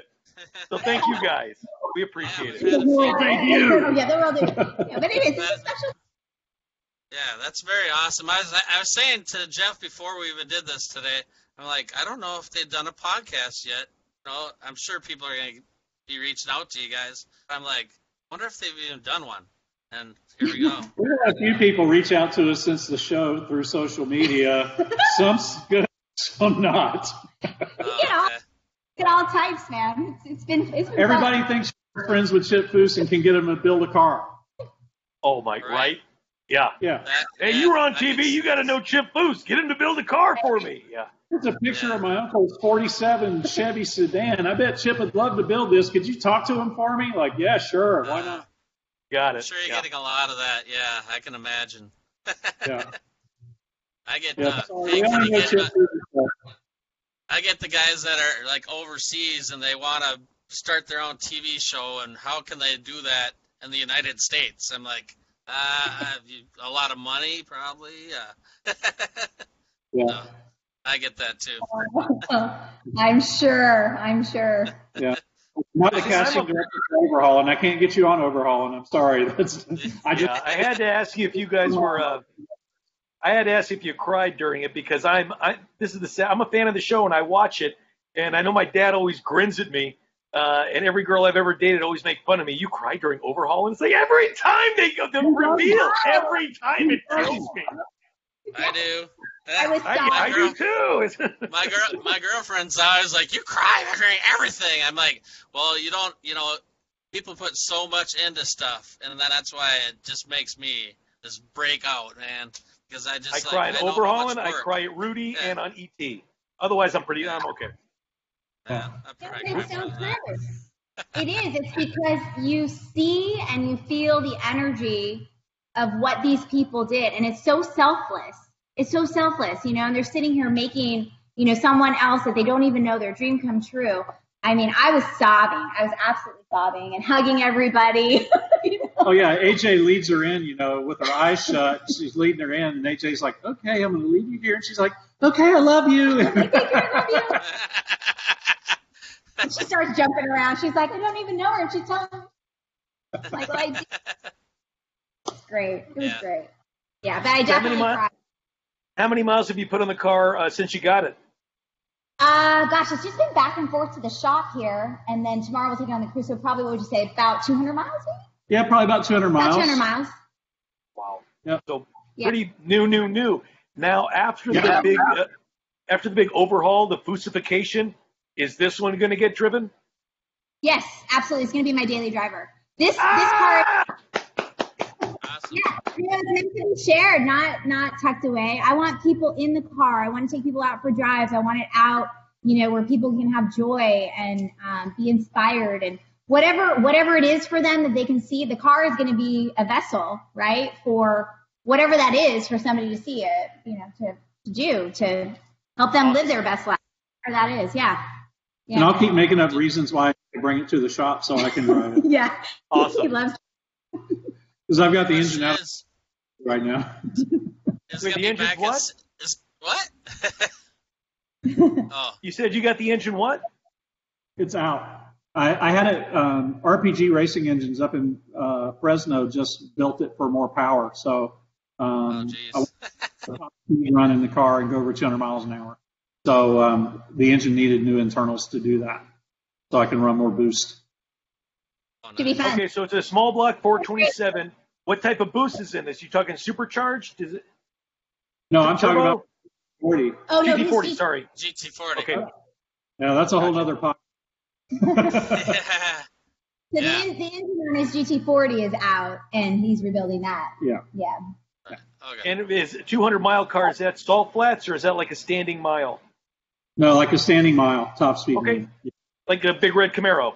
So thank you guys. We appreciate it. Yeah, Thank you. Oh, yeah, they're all doing. Yeah, but anyways, it's a special. Yeah, that's very awesome. I was I was saying to Jeff before we even did this today, I'm like, I don't know if they've done a podcast yet. You know, I'm sure people are gonna be reaching out to you guys. I'm like, wonder if they've even done one. And here we go. We've had a few people reach out to us since the show through social media. Some's good, some not. Oh, Yeah. okay. Look at all types, man. It's, it's been, it's been Everybody fun. thinks you're friends with Chip Foose and can get him to build a car. Oh, Mike, Right. right? Yeah. Yeah. That- Hey, yeah, you were on TV. makes- You got to know Chip Foose. Get him to build a car for me. Yeah. It's a picture Yeah. of my uncle's 47 Chevy sedan. I bet Chip would love to build this. Could you talk to him for me? Like, yeah, sure. Why not? Got I'm it. sure you're Yeah. getting a lot of that. Yeah, I can imagine. Yeah. I get Yeah. uh, So hey, we can only you know get, Chip uh, Foose. I get the guys that are like overseas and they want to start their own TV show, and how can they do that in the United States? I'm like, uh, have you, a lot of money, probably. Uh, Yeah. I get that too. I'm sure. I'm sure. Yeah. Not the I'm casting director for Overhaul, and I can't get you on Overhaul, and I'm sorry. That's I just Yeah, I had to ask you if you guys were. Uh, I had to ask if you cried during it because I'm. I, this is the. I'm a fan of the show and I watch it, and I know my dad always grins at me. Uh, and every girl I've ever dated always make fun of me. You cry during overhaul, and it's like every time they go the reveal, every time it kills me. I do. I was I, sobbing. I do too. My girl, my girlfriend's always like, "You cry during everything." I'm like, "Well, you don't. You know, people put so much into stuff, and that's why it just makes me just break out, man. Because I just I like, cry at I know how Overhaulin'. I cry at Rudy Yeah. and on ET. Otherwise, I'm pretty. I'm okay. Yeah, I Yeah, cry but it's quite so a lot. clever. It is. It's because you see and you feel the energy of what these people did, and it's so selfless. It's so selfless, you know. And they're sitting here making, you know, someone else that they don't even know their dream come true. I mean, I was sobbing. I was absolutely sobbing and hugging everybody. you know? Oh yeah, AJ leads her in, you know, with her eyes shut. She's leading her in, and AJ's like, "Okay, I'm going to leave you here," and she's like, "Okay, I love you." And she starts jumping around. She's like, I don't even know her. And she's telling me. Like, well, I do. It's great. It was Yeah. great. Yeah, but I How many definitely mi- How many miles have you put on the car uh, since you got it? Uh, gosh, it's just been back and forth to the shop here, and then tomorrow we'll take it on the cruise. So probably, what would you say, about 200 miles? Maybe? yeah, probably about 200 miles. About 200 miles. Wow. Yep. So Yeah. pretty new, new, new. Now after the big, uh, after the big overhaul, the fusification, is this one going to get driven? Yes, absolutely. It's going to be my daily driver. This this Ah! car, Yeah, yeah, it's meant to be shared, not not tucked away. I want people in the car. I want to take people out for drives. I want it out, you know, where people can have joy and um, be inspired and whatever whatever it is for them that they can see. The car is going to be a vessel, right, for whatever that is for somebody to see it, you know, to, to do to help them live their best life. Whatever that is, yeah. Yeah. And I'll keep making up reasons why I bring it to the shop so I can drive it. yeah. Awesome. he loves Because I've got the engine out is, right now. is Wait, the be engine's what? Is, is, what? oh, You said you got the engine what? It's out. I, I had it, um, RPG Racing Engines up in uh, Fresno just built it for more power. So oh, um, I want to run in the car and go over 200 miles an hour. So um, the engine needed new internals to do that. So I can run more boost. To be nice. fun. Okay, so it's a small block 427. What type of boost is in this? You talking supercharged? Is it No, I'm talking turbo? about 40. Oh no, GT40, this- sorry. GT40. Okay. Yeah, that's a whole other podcast. Yeah. So Yeah. the, the engine on his GT40 is out, and he's rebuilding that. Yeah. Yeah. Okay. And is 200 mile car, is that salt flats or is that like a standing mile? No, like a standing mile, top speed. Okay. Like a big red Camaro?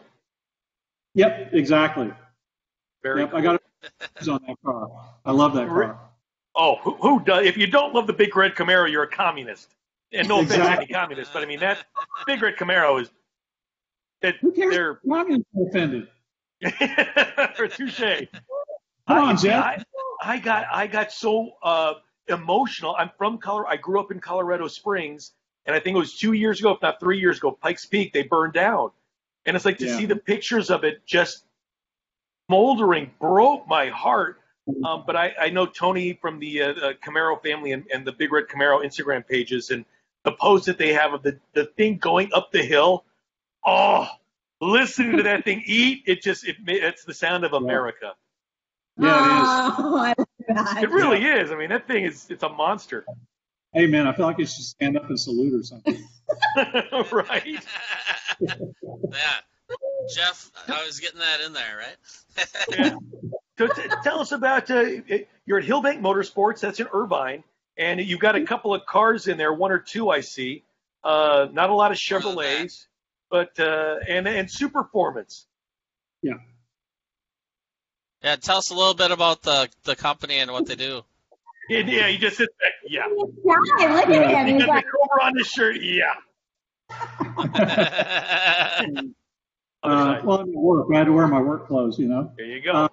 Yep, exactly. Very Yep, cool. I got on that car. I love that car. Oh, who, who does? If you don't love the big red Camaro, you're a communist. And no offense to Exactly. any communist, but I mean that big red Camaro is. It, Who cares? they're I'm offended. or touche. Come on, Jeff. I, I got I got so uh, emotional. I'm from Colorado. I grew up in Colorado Springs, and I think it was two years ago, if not three years ago, Pikes Peak they burned down, and it's like to Yeah. see the pictures of it just moldering broke my heart. Um, but I, I know Tony from the uh, uh, Camaro family and, and the Big Red Camaro Instagram pages and the post that they have of the, the thing going up the hill. Oh, listening to that thing eat, it just, it, it's the sound of America. Yeah, Oh, I love that. It really is. I mean, that thing is it's a monster, Hey, man, I feel like you should stand up and salute or something. right? yeah. Jeff, I was getting that in there, right? Yeah. So t- tell us about uh, you're at Hillbank Motorsports. That's in Irvine, and you've got a couple of cars in there, one or two I see. Uh, not a lot of Chevrolets, but uh, and and Superformance. Yeah, Yeah. tell us a little bit about the the company and what they do. And, yeah, he just sits back. Yeah, Yeah, look at him. he He's got like, the Cobra on his shirt. Yeah. Uh, well, I'm at work. I had to wear my work clothes, you know. There you go. uh,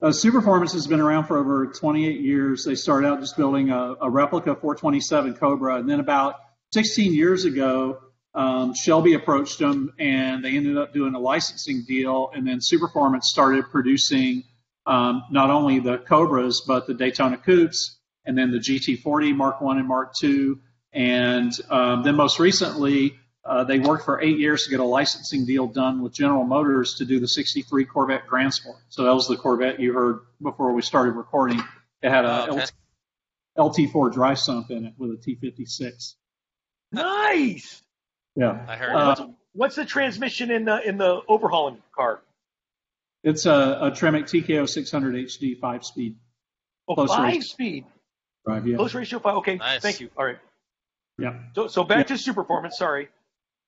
Uh, Superformance has been around for over 28 years. They started out just building a, a replica 427 Cobra, and then about 16 years ago, um, Shelby approached them, and they ended up doing a licensing deal. And then Superformance started producing um, not only the Cobras but the Daytona Coupes, and then the GT40 Mark One and Mark Two, and um, then most recently. Uh, they worked for eight years to get a licensing deal done with General Motors to do the 63 Corvette Grand Sport. So that was the Corvette you heard before we started recording. It had a Oh, okay. LT4 dry sump in it with a T56. nice. Yeah. I heard Uh, What's, what's the transmission in the in the Overhaulin' car? It's a, a Tremec TKO 600 HD five speed Oh, Close five ratio. speed. drive. Yeah. Close ratio five. Okay, Nice. thank you. All right. Yeah. So so back to Superformance. Sorry.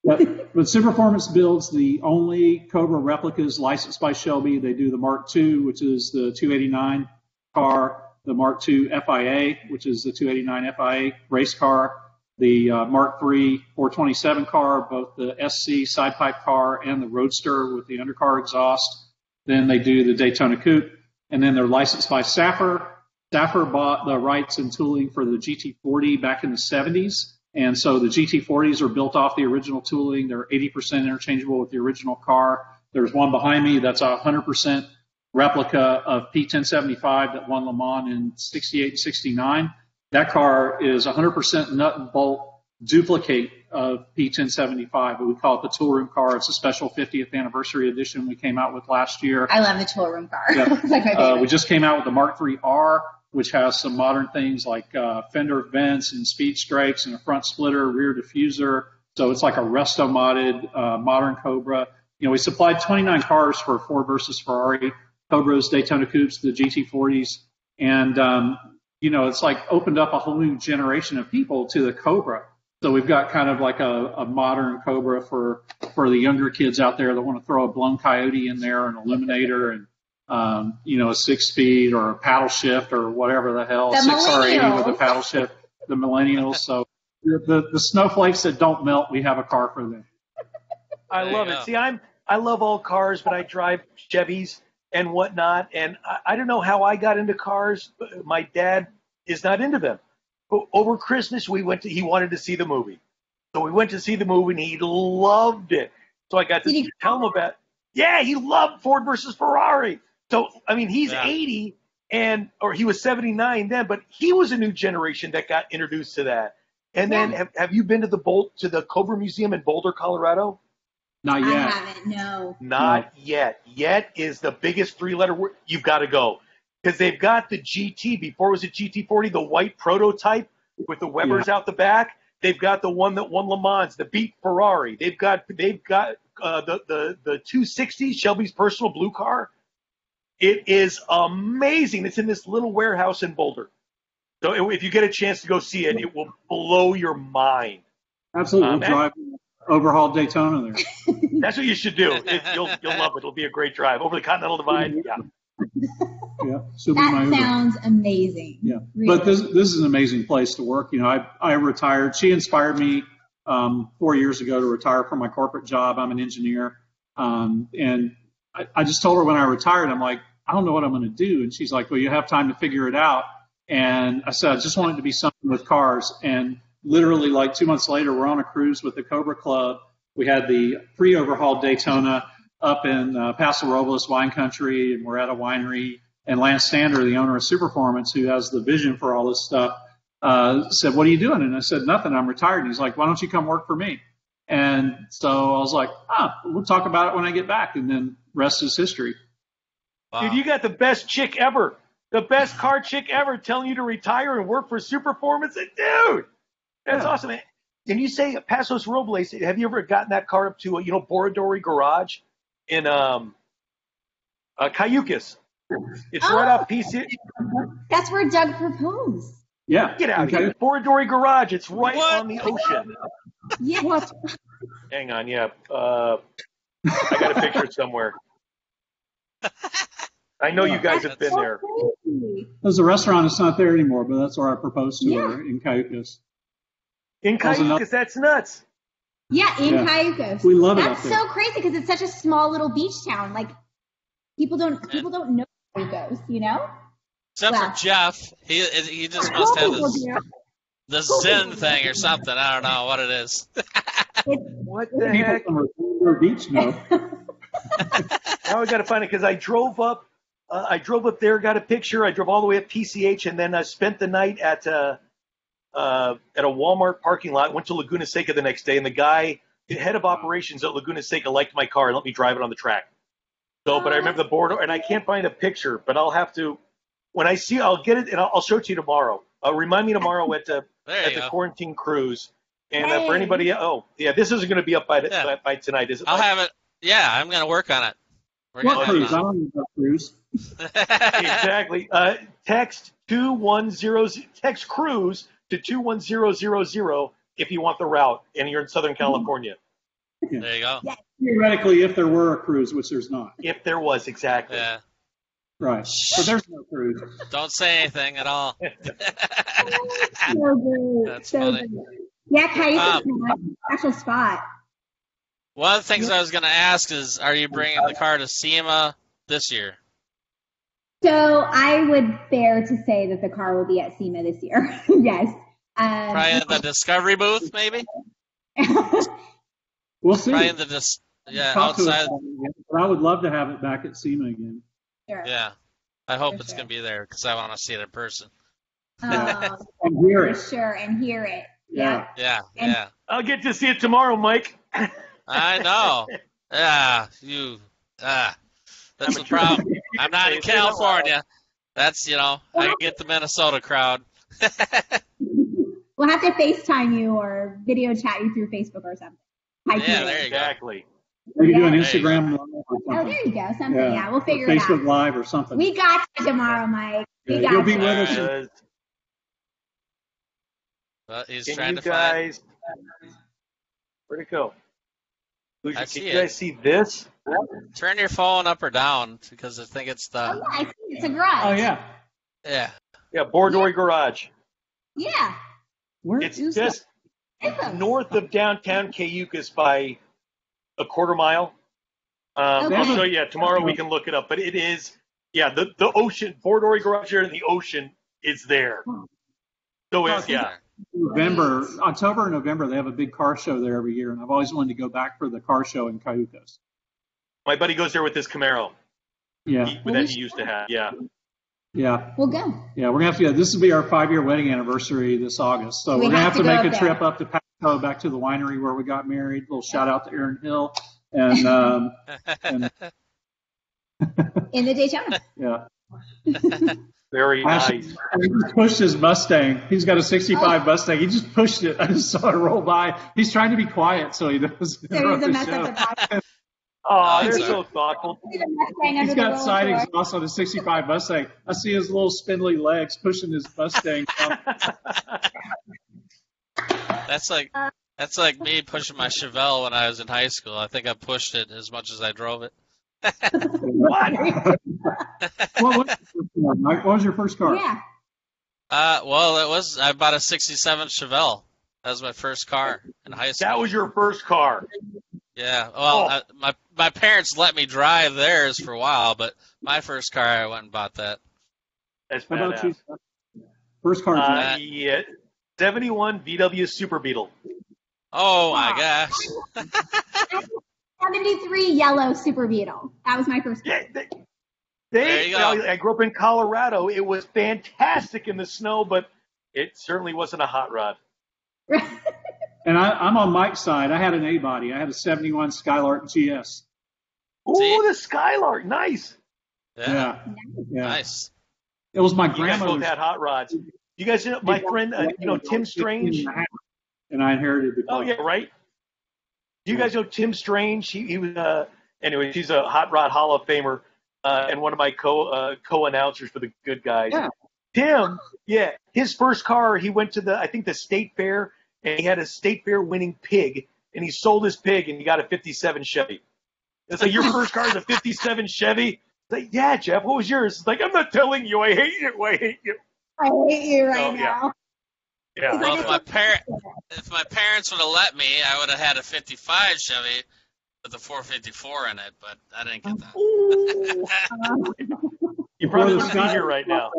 But, but Superformance builds the only Cobra replicas licensed by Shelby. They do the Mark II, which is the 289 car, the Mark II FIA, which is the 289 FIA race car, the uh, Mark III 427 car, both the SC side pipe car and the Roadster with the undercar exhaust. Then they do the Daytona Coupe, and then they're licensed by Safir. Safir bought the rights and tooling for the GT40 back in the 70s. And so the GT40s are built off the original tooling. They're 80% interchangeable with the original car. There's one behind me that's a 100% replica of P1075 that won Le Mans in 68 and 69. That car is 100% nut and bolt duplicate of P1075, but we call it the tool room car. It's a special 50th anniversary edition we came out with last year. I love the tool room car. Yeah. like Uh, we just came out with the Mark III R, which has some modern things like uh, fender vents and speed strikes and a front splitter, rear diffuser. So it's like a resto modded uh, modern Cobra. You know, we supplied 29 cars for Ford versus Ferrari Cobras, Daytona Coupes, the GT40s, and um, you know, it's like opened up a whole new generation of people to the Cobra. So we've got kind of like a, a modern Cobra for for the younger kids out there that want to throw a blown coyote in there, an Aluminator, and um, you know, a six speed or a paddle shift or whatever the hell, The six R eighty with a paddle shift. The millennials. So the, the the snowflakes that don't melt, we have a car for them. I love it. See, I'm I love all cars, but I drive Chevys and whatnot, and I, I don't know how I got into cars. But my dad is not into them. But over Christmas, we went to. He wanted to see the movie, so we went to see the movie, and he loved it. So I got to he- tell him about. Yeah, he loved Ford versus Ferrari. So I mean, he's Yeah. 80 and or he was 79 then, but he was a new generation that got introduced to that. And then Yeah. have, have you been to the Bolt to the Cobra Museum in Boulder, Colorado? Not I yet. haven't. No. Not yet. Yet is the biggest three letter word. You've got to go. Because they've got the GT, before it was a GT40, the white prototype with the Webers out the back. They've got the one that won Le Mans, the beat Ferrari. They've got they've got uh, the, the, the 260, Shelby's personal blue car. It is amazing. It's in this little warehouse in Boulder. So if you get a chance to go see it, it will blow your mind. Absolutely. Um, we'll drive overhauled Daytona there. That's what you should do. It, you'll you'll love it. It'll be a great drive over the Continental Divide. Yeah. Yeah. That Uber. sounds amazing. Yeah, Really. but this this is an amazing place to work. You know, I I retired. She inspired me um, four years ago to retire from my corporate job. I'm an engineer, um, and I, I just told her when I retired, I'm like, I don't know what I'm going to do, and she's like, Well, you have time to figure it out. And I said, I just want it to be something with cars. And literally, like two months later, we're on a cruise with the Cobra Club. We had the pre-overhauled Daytona up in uh, Paso Robles wine country, and we're at a winery. And Lance Stander, the owner of Superformance, who has the vision for all this stuff, uh, said, "What are you doing?" And I said, "Nothing. I'm retired." And he's like, "Why don't you come work for me?" And so I was like, "Ah, we'll talk about it when I get back." And then rest is history. Wow. Dude, you got the best chick ever. The best car chick ever telling you to retire and work for Superformance. Dude, that's Yeah. awesome. And you say Pasos Robles, have you ever gotten that car up to, you know, Borradori Garage in um, uh, Cayucos? It's right Oh. off PC. That's where Doug proposed. Yeah. Get out of okay. here. Borradori Garage. It's right What? on the ocean. Yeah. What? Hang on, yeah. Uh, I got a picture somewhere. I know you guys have been there. Crazy. There's a restaurant. It's not there anymore, but that's where I proposed to Yeah. her in Cayucos. In That was enough. Cayucos, that's nuts. Yeah, in Yeah. Cayucos. We love it That's so crazy because it's such a small little beach town. Like people don't people don't know Cayucos, you know? Except Wow. for Jeff, he he just All must have people this, do. the Zen thing or something. I don't know what it is. What the People heck? from Redondo Beach know. Now I got to find it because I drove up. Uh, I drove up there, got a picture. I drove all the way up PCH, and then I spent the night at uh, uh, at a Walmart parking lot. Went to Laguna Seca the next day, and the guy, the head of operations at Laguna Seca, liked my car and let me drive it on the track. So, but I remember the board, and I can't find a picture, but I'll have to. When I see, I'll get it, and I'll, I'll show it to you tomorrow. Uh, remind me tomorrow at the at the go. quarantine cruise. And uh, for anybody, oh yeah, this isn't going to be up by, Yeah. by by tonight, is it? I'll Mike? have it. Yeah, I'm gonna work on it. We're What gonna cruise? I don't need that cruise. exactly. Uh, text two one zero text cruise to two one zero zero zero if you want the route and you're in Southern California. there you go. Theoretically, if there were a cruise, which there's not. If there was exactly. Yeah. Right. But there's no cruise. Don't say anything at all. So. That's so funny. good. Yeah, Cayucos Um, is a special spot. One of the things I was gonna ask is, are you bringing the car to SEMA this year? So I would bear to say that the car will be at SEMA this year. yes. Um, Probably in the Discovery booth, maybe. We'll see. Probably in the dis- yeah Talk outside. again, but I would love to have it back at SEMA again. Sure. Yeah. I hope For it's sure. gonna be there because I want to see it in person. Um, And hear for it. sure, and hear it. Yeah. Yeah, And- yeah. I'll get to see it tomorrow, Mike. I know. Yeah, you. Ah, that's the problem. I'm not in Say it out loud. California. That's you know, I get the Minnesota crowd. We'll have to FaceTime you or video chat you through Facebook or something. Hi, Yeah, Peter. there you go. Exactly. Maybe do an Yeah. Instagram live or Oh, there you go. Something. Yeah, we'll figure it Facebook out. Facebook Live or something. We got you tomorrow, Mike. We Yeah, got you'll be you. with us. Uh, But he's can trying you to find. guys? Where'd it go? Luigi, I can see you it. guys see this? Turn your phone up or down because I think it's Oh, the. yeah, I see. It's a garage. Oh yeah. Yeah. Yeah, Bordoi Garage. Yeah. Where It's is just It's a, north of downtown Cayucos by a quarter mile. Um, Okay. I'll show you. Yeah, tomorrow we can look it up. But it is, yeah, the, the ocean, Bordoi Garage there in the ocean is there. So it's, yeah. November, October and November, they have a big car show there every year, and I've always wanted to go back for the car show in Cayucos. My buddy goes there with his Camaro Yeah, he, that he used to have. Yeah. yeah, we'll go. yeah. We're gonna have to. This will be our five-year wedding anniversary this August, so We we're gonna have have to to go make a up trip up to Pasco, back to the winery where we got married. little shout out to Aaron Hill, and um, and In the Daytona. yeah, Very Actually, nice. he pushed his Mustang. He's got a '65 Mustang. He just pushed it. I just saw it roll by. He's trying to be quiet so he doesn't So he interrupt doesn't the mess show. Up the. Oh, they're so thoughtful. See the Mustang under He's the got side door. exhaust on a 65 Mustang. I see his little spindly legs pushing his Mustang. That's like that's like me pushing my Chevelle when I was in high school. I think I pushed it as much as I drove it. what? what, was your first car, Mike? What was your first car? Yeah. Uh, well, it was I bought a '67 Chevelle. That was my first car in high school. That was your first car. Yeah. Well, Oh. I, my my parents let me drive theirs for a while, but my first car I went and bought that. That's How about you? badass. First car. Uh, yeah, 71 VW Super Beetle. Oh my Wow. gosh. 73 yellow Super Beetle. That was my first car. Yeah, they, There they you go. I grew up in Colorado. It was fantastic in the snow, but it certainly wasn't a hot rod. and I, I'm on Mike's side. I had an A body. I had a 71 Skylark GS. Ooh, the Skylark, nice. Yeah. Yeah. Yeah. Nice. It was my You guys both grandmother's. had hot rods. You guys know my friend, uh, you know Tim Strange. And I inherited the car. Oh yeah, right. Do you guys know Tim Strange? He, he was. Uh, anyway, he's a hot rod Hall of Famer uh, and one of my co uh, co announcers for the Good Guys. Yeah. Tim, yeah, his first car. He went to the I think the state fair and he had a state fair winning pig and he sold his pig and he got a '57 Chevy. It's like your first car is a '57 Chevy. It's like, yeah, Jeff, what was yours? It's like I'm not telling you. I hate you. I hate you. I hate you right Oh, yeah. now. Yeah. It's Well, if my parent if my parents would have let me, I would have had a '55 Chevy with a 454 in it, but I didn't get that. Ooh. you probably wouldn't be here right now.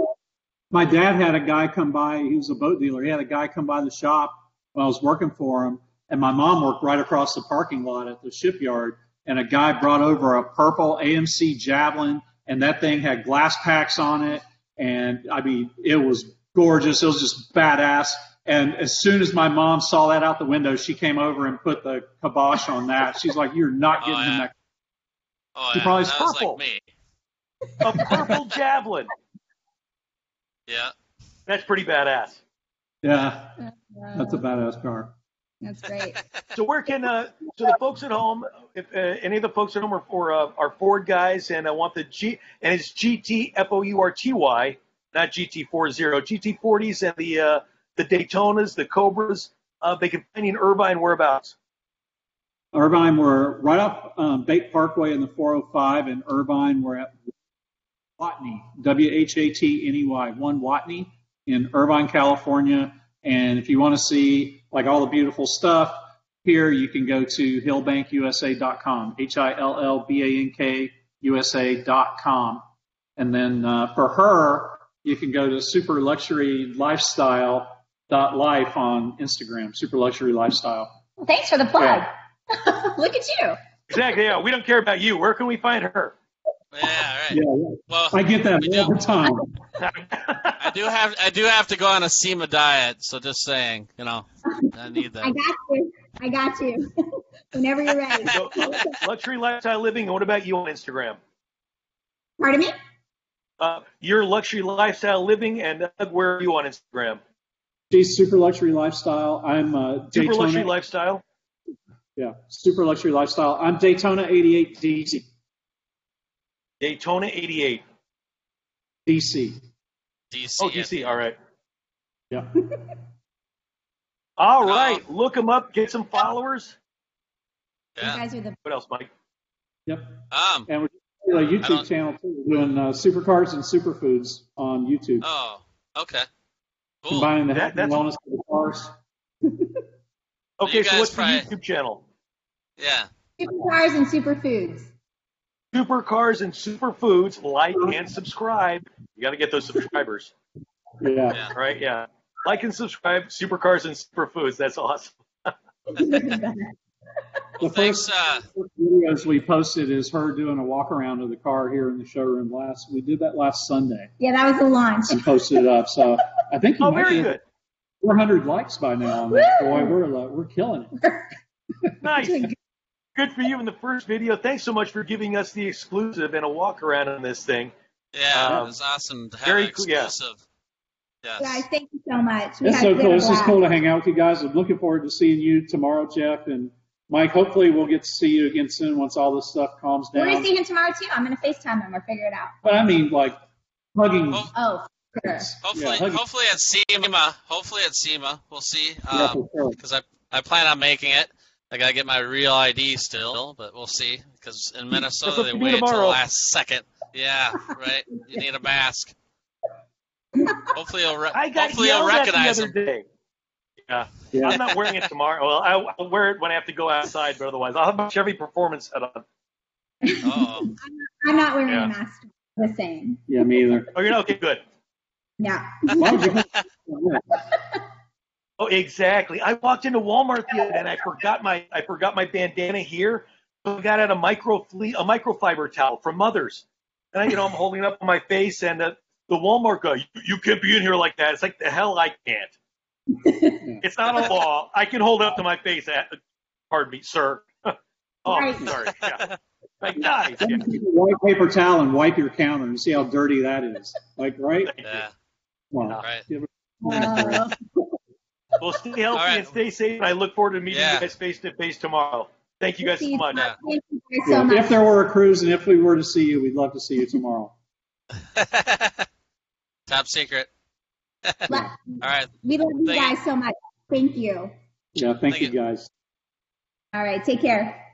My dad had a guy come by. He was a boat dealer. He had a guy come by the shop when I was working for him, and my mom worked right across the parking lot at the shipyard. And a guy brought over a purple AMC Javelin, and that thing had glass packs on it. And I mean, it was gorgeous. It was just badass. And as soon as my mom saw that out the window, she came over and put the kibosh on that. She's like, "You're not Oh, getting in that." Oh He yeah, probably that is was purple. like me. A purple javelin. Yeah. That's pretty badass. Yeah, Uh, that's a badass car. That's great. So where can uh, so the folks at home, if uh, any of the folks at home are for uh, are Ford guys and I want the G and it's GT F O U R T Y, not GT 40, GT 40s and the uh, the Daytonas, the Cobras. Uh, they can find you in Irvine whereabouts. Irvine, we're right off um, Bake Parkway in the 405, and Irvine, we're at Whatney, W H A T N E Y, one Whatney in Irvine, California. And if you want to see like all the beautiful stuff here, you can go to hillbankusa.com, H I L L B A N K USA.com. And then uh, for her, you can go to super luxury lifestyle dot life on Instagram, super luxury lifestyle. Thanks for the plug. Look at you. Exactly. Yeah, we don't care about you. Where can we find her? Yeah. Right. Yeah, Well, I get that all the time. I do have I do have to go on a SEMA diet, so just saying, you know, I need that. I got you. I got you. Whenever you're ready. So, luxury lifestyle living. And what about you on Instagram? Pardon me? Uh, your luxury lifestyle living, and Doug, where are you on Instagram? She's super luxury lifestyle. I'm uh, Super luxury Daytona. lifestyle. Yeah, super luxury lifestyle. I'm Daytona 88 DC. Daytona 88. DC. DC. Oh, DC. All right. Yeah. All right. Look them up. Get some followers. You guys are the What else, Mike? Yep. Um. And we're doing a I YouTube channel too. We're doing uh, supercars and superfoods on YouTube, Oh. Okay. Cool. combining the That- health and wellness of the cars. Okay, You so what's probably- the YouTube channel? Yeah. supercars and superfoods. Supercars and Superfoods. Like and subscribe. You got to get those subscribers. Yeah. Yeah. All right. Yeah. Like and subscribe. Supercars and Superfoods. That's awesome. The Well, thanks. first Uh, videos we posted is her doing a walk around of the car here in the showroom last. We did that last Sunday yeah, that was the launch. and posted it up. So I think you Oh, might very be good. 400 likes by now on that. Boy, we're uh, we're killing it. Nice. Good for you in the first video. Thanks so much for giving us the exclusive and a walk around on this thing. yeah. Um, it was awesome to have very an cool, yeah. exclusive. Yes. Guys, thank you so much. We It's so cool. a It's just cool to hang out with you guys. I'm looking forward to seeing you tomorrow, Jeff and Mike. Hopefully, we'll get to see you again soon once all this stuff calms down. We're gonna see him tomorrow too. I'm gonna FaceTime him. We'll figure it out. But I mean, like hugging. Oh, Oh, sure. Hopefully, Yeah, hopefully at SEMA. Hopefully at SEMA. We'll see. Yeah, Um, for sure. because I I plan on making it. I gotta get my real ID still, but we'll see. Because in Minnesota they wait until the last second. Yeah, right. You need a mask. Hopefully you'll re- I got hopefully you'll yelled at the recognize other them. day. Yeah. Yeah. I'm not wearing it tomorrow. Well, I, I'll wear it when I have to go outside, but otherwise, I'll have my Chevy Performance set on. Oh, I'm not wearing Yeah. a mask. The same. Yeah, me either. Oh, you're not okay. Good. Yeah. Why would you? Oh, exactly. I walked into Walmart the other day and I forgot my I forgot my bandana here. So I got out a micro fle- a microfiber towel from Mother's, and I, you know I'm holding it up on my face, and the, the Walmart guy, you, you can't be in here like that. It's like the hell I can't. it's not a law. I can hold it up to my face. At, pardon me, sir. oh, Right. sorry. Yeah. Like guys. Yeah. White paper towel and wipe your counter and see how dirty that is. Like, right? Yeah, Wow. right. Uh, Well, stay healthy right. and stay safe. I look forward to meeting Yeah. you guys face to face tomorrow. Thank you guys so much. tomorrow. Thank you guys Yeah, so much. if there were a cruise and if we were to see you, we'd love to see you tomorrow. Top secret. All right. we love you Thank you. guys so much. Thank you. Yeah, thank, Thank you you. guys. All right. Take care.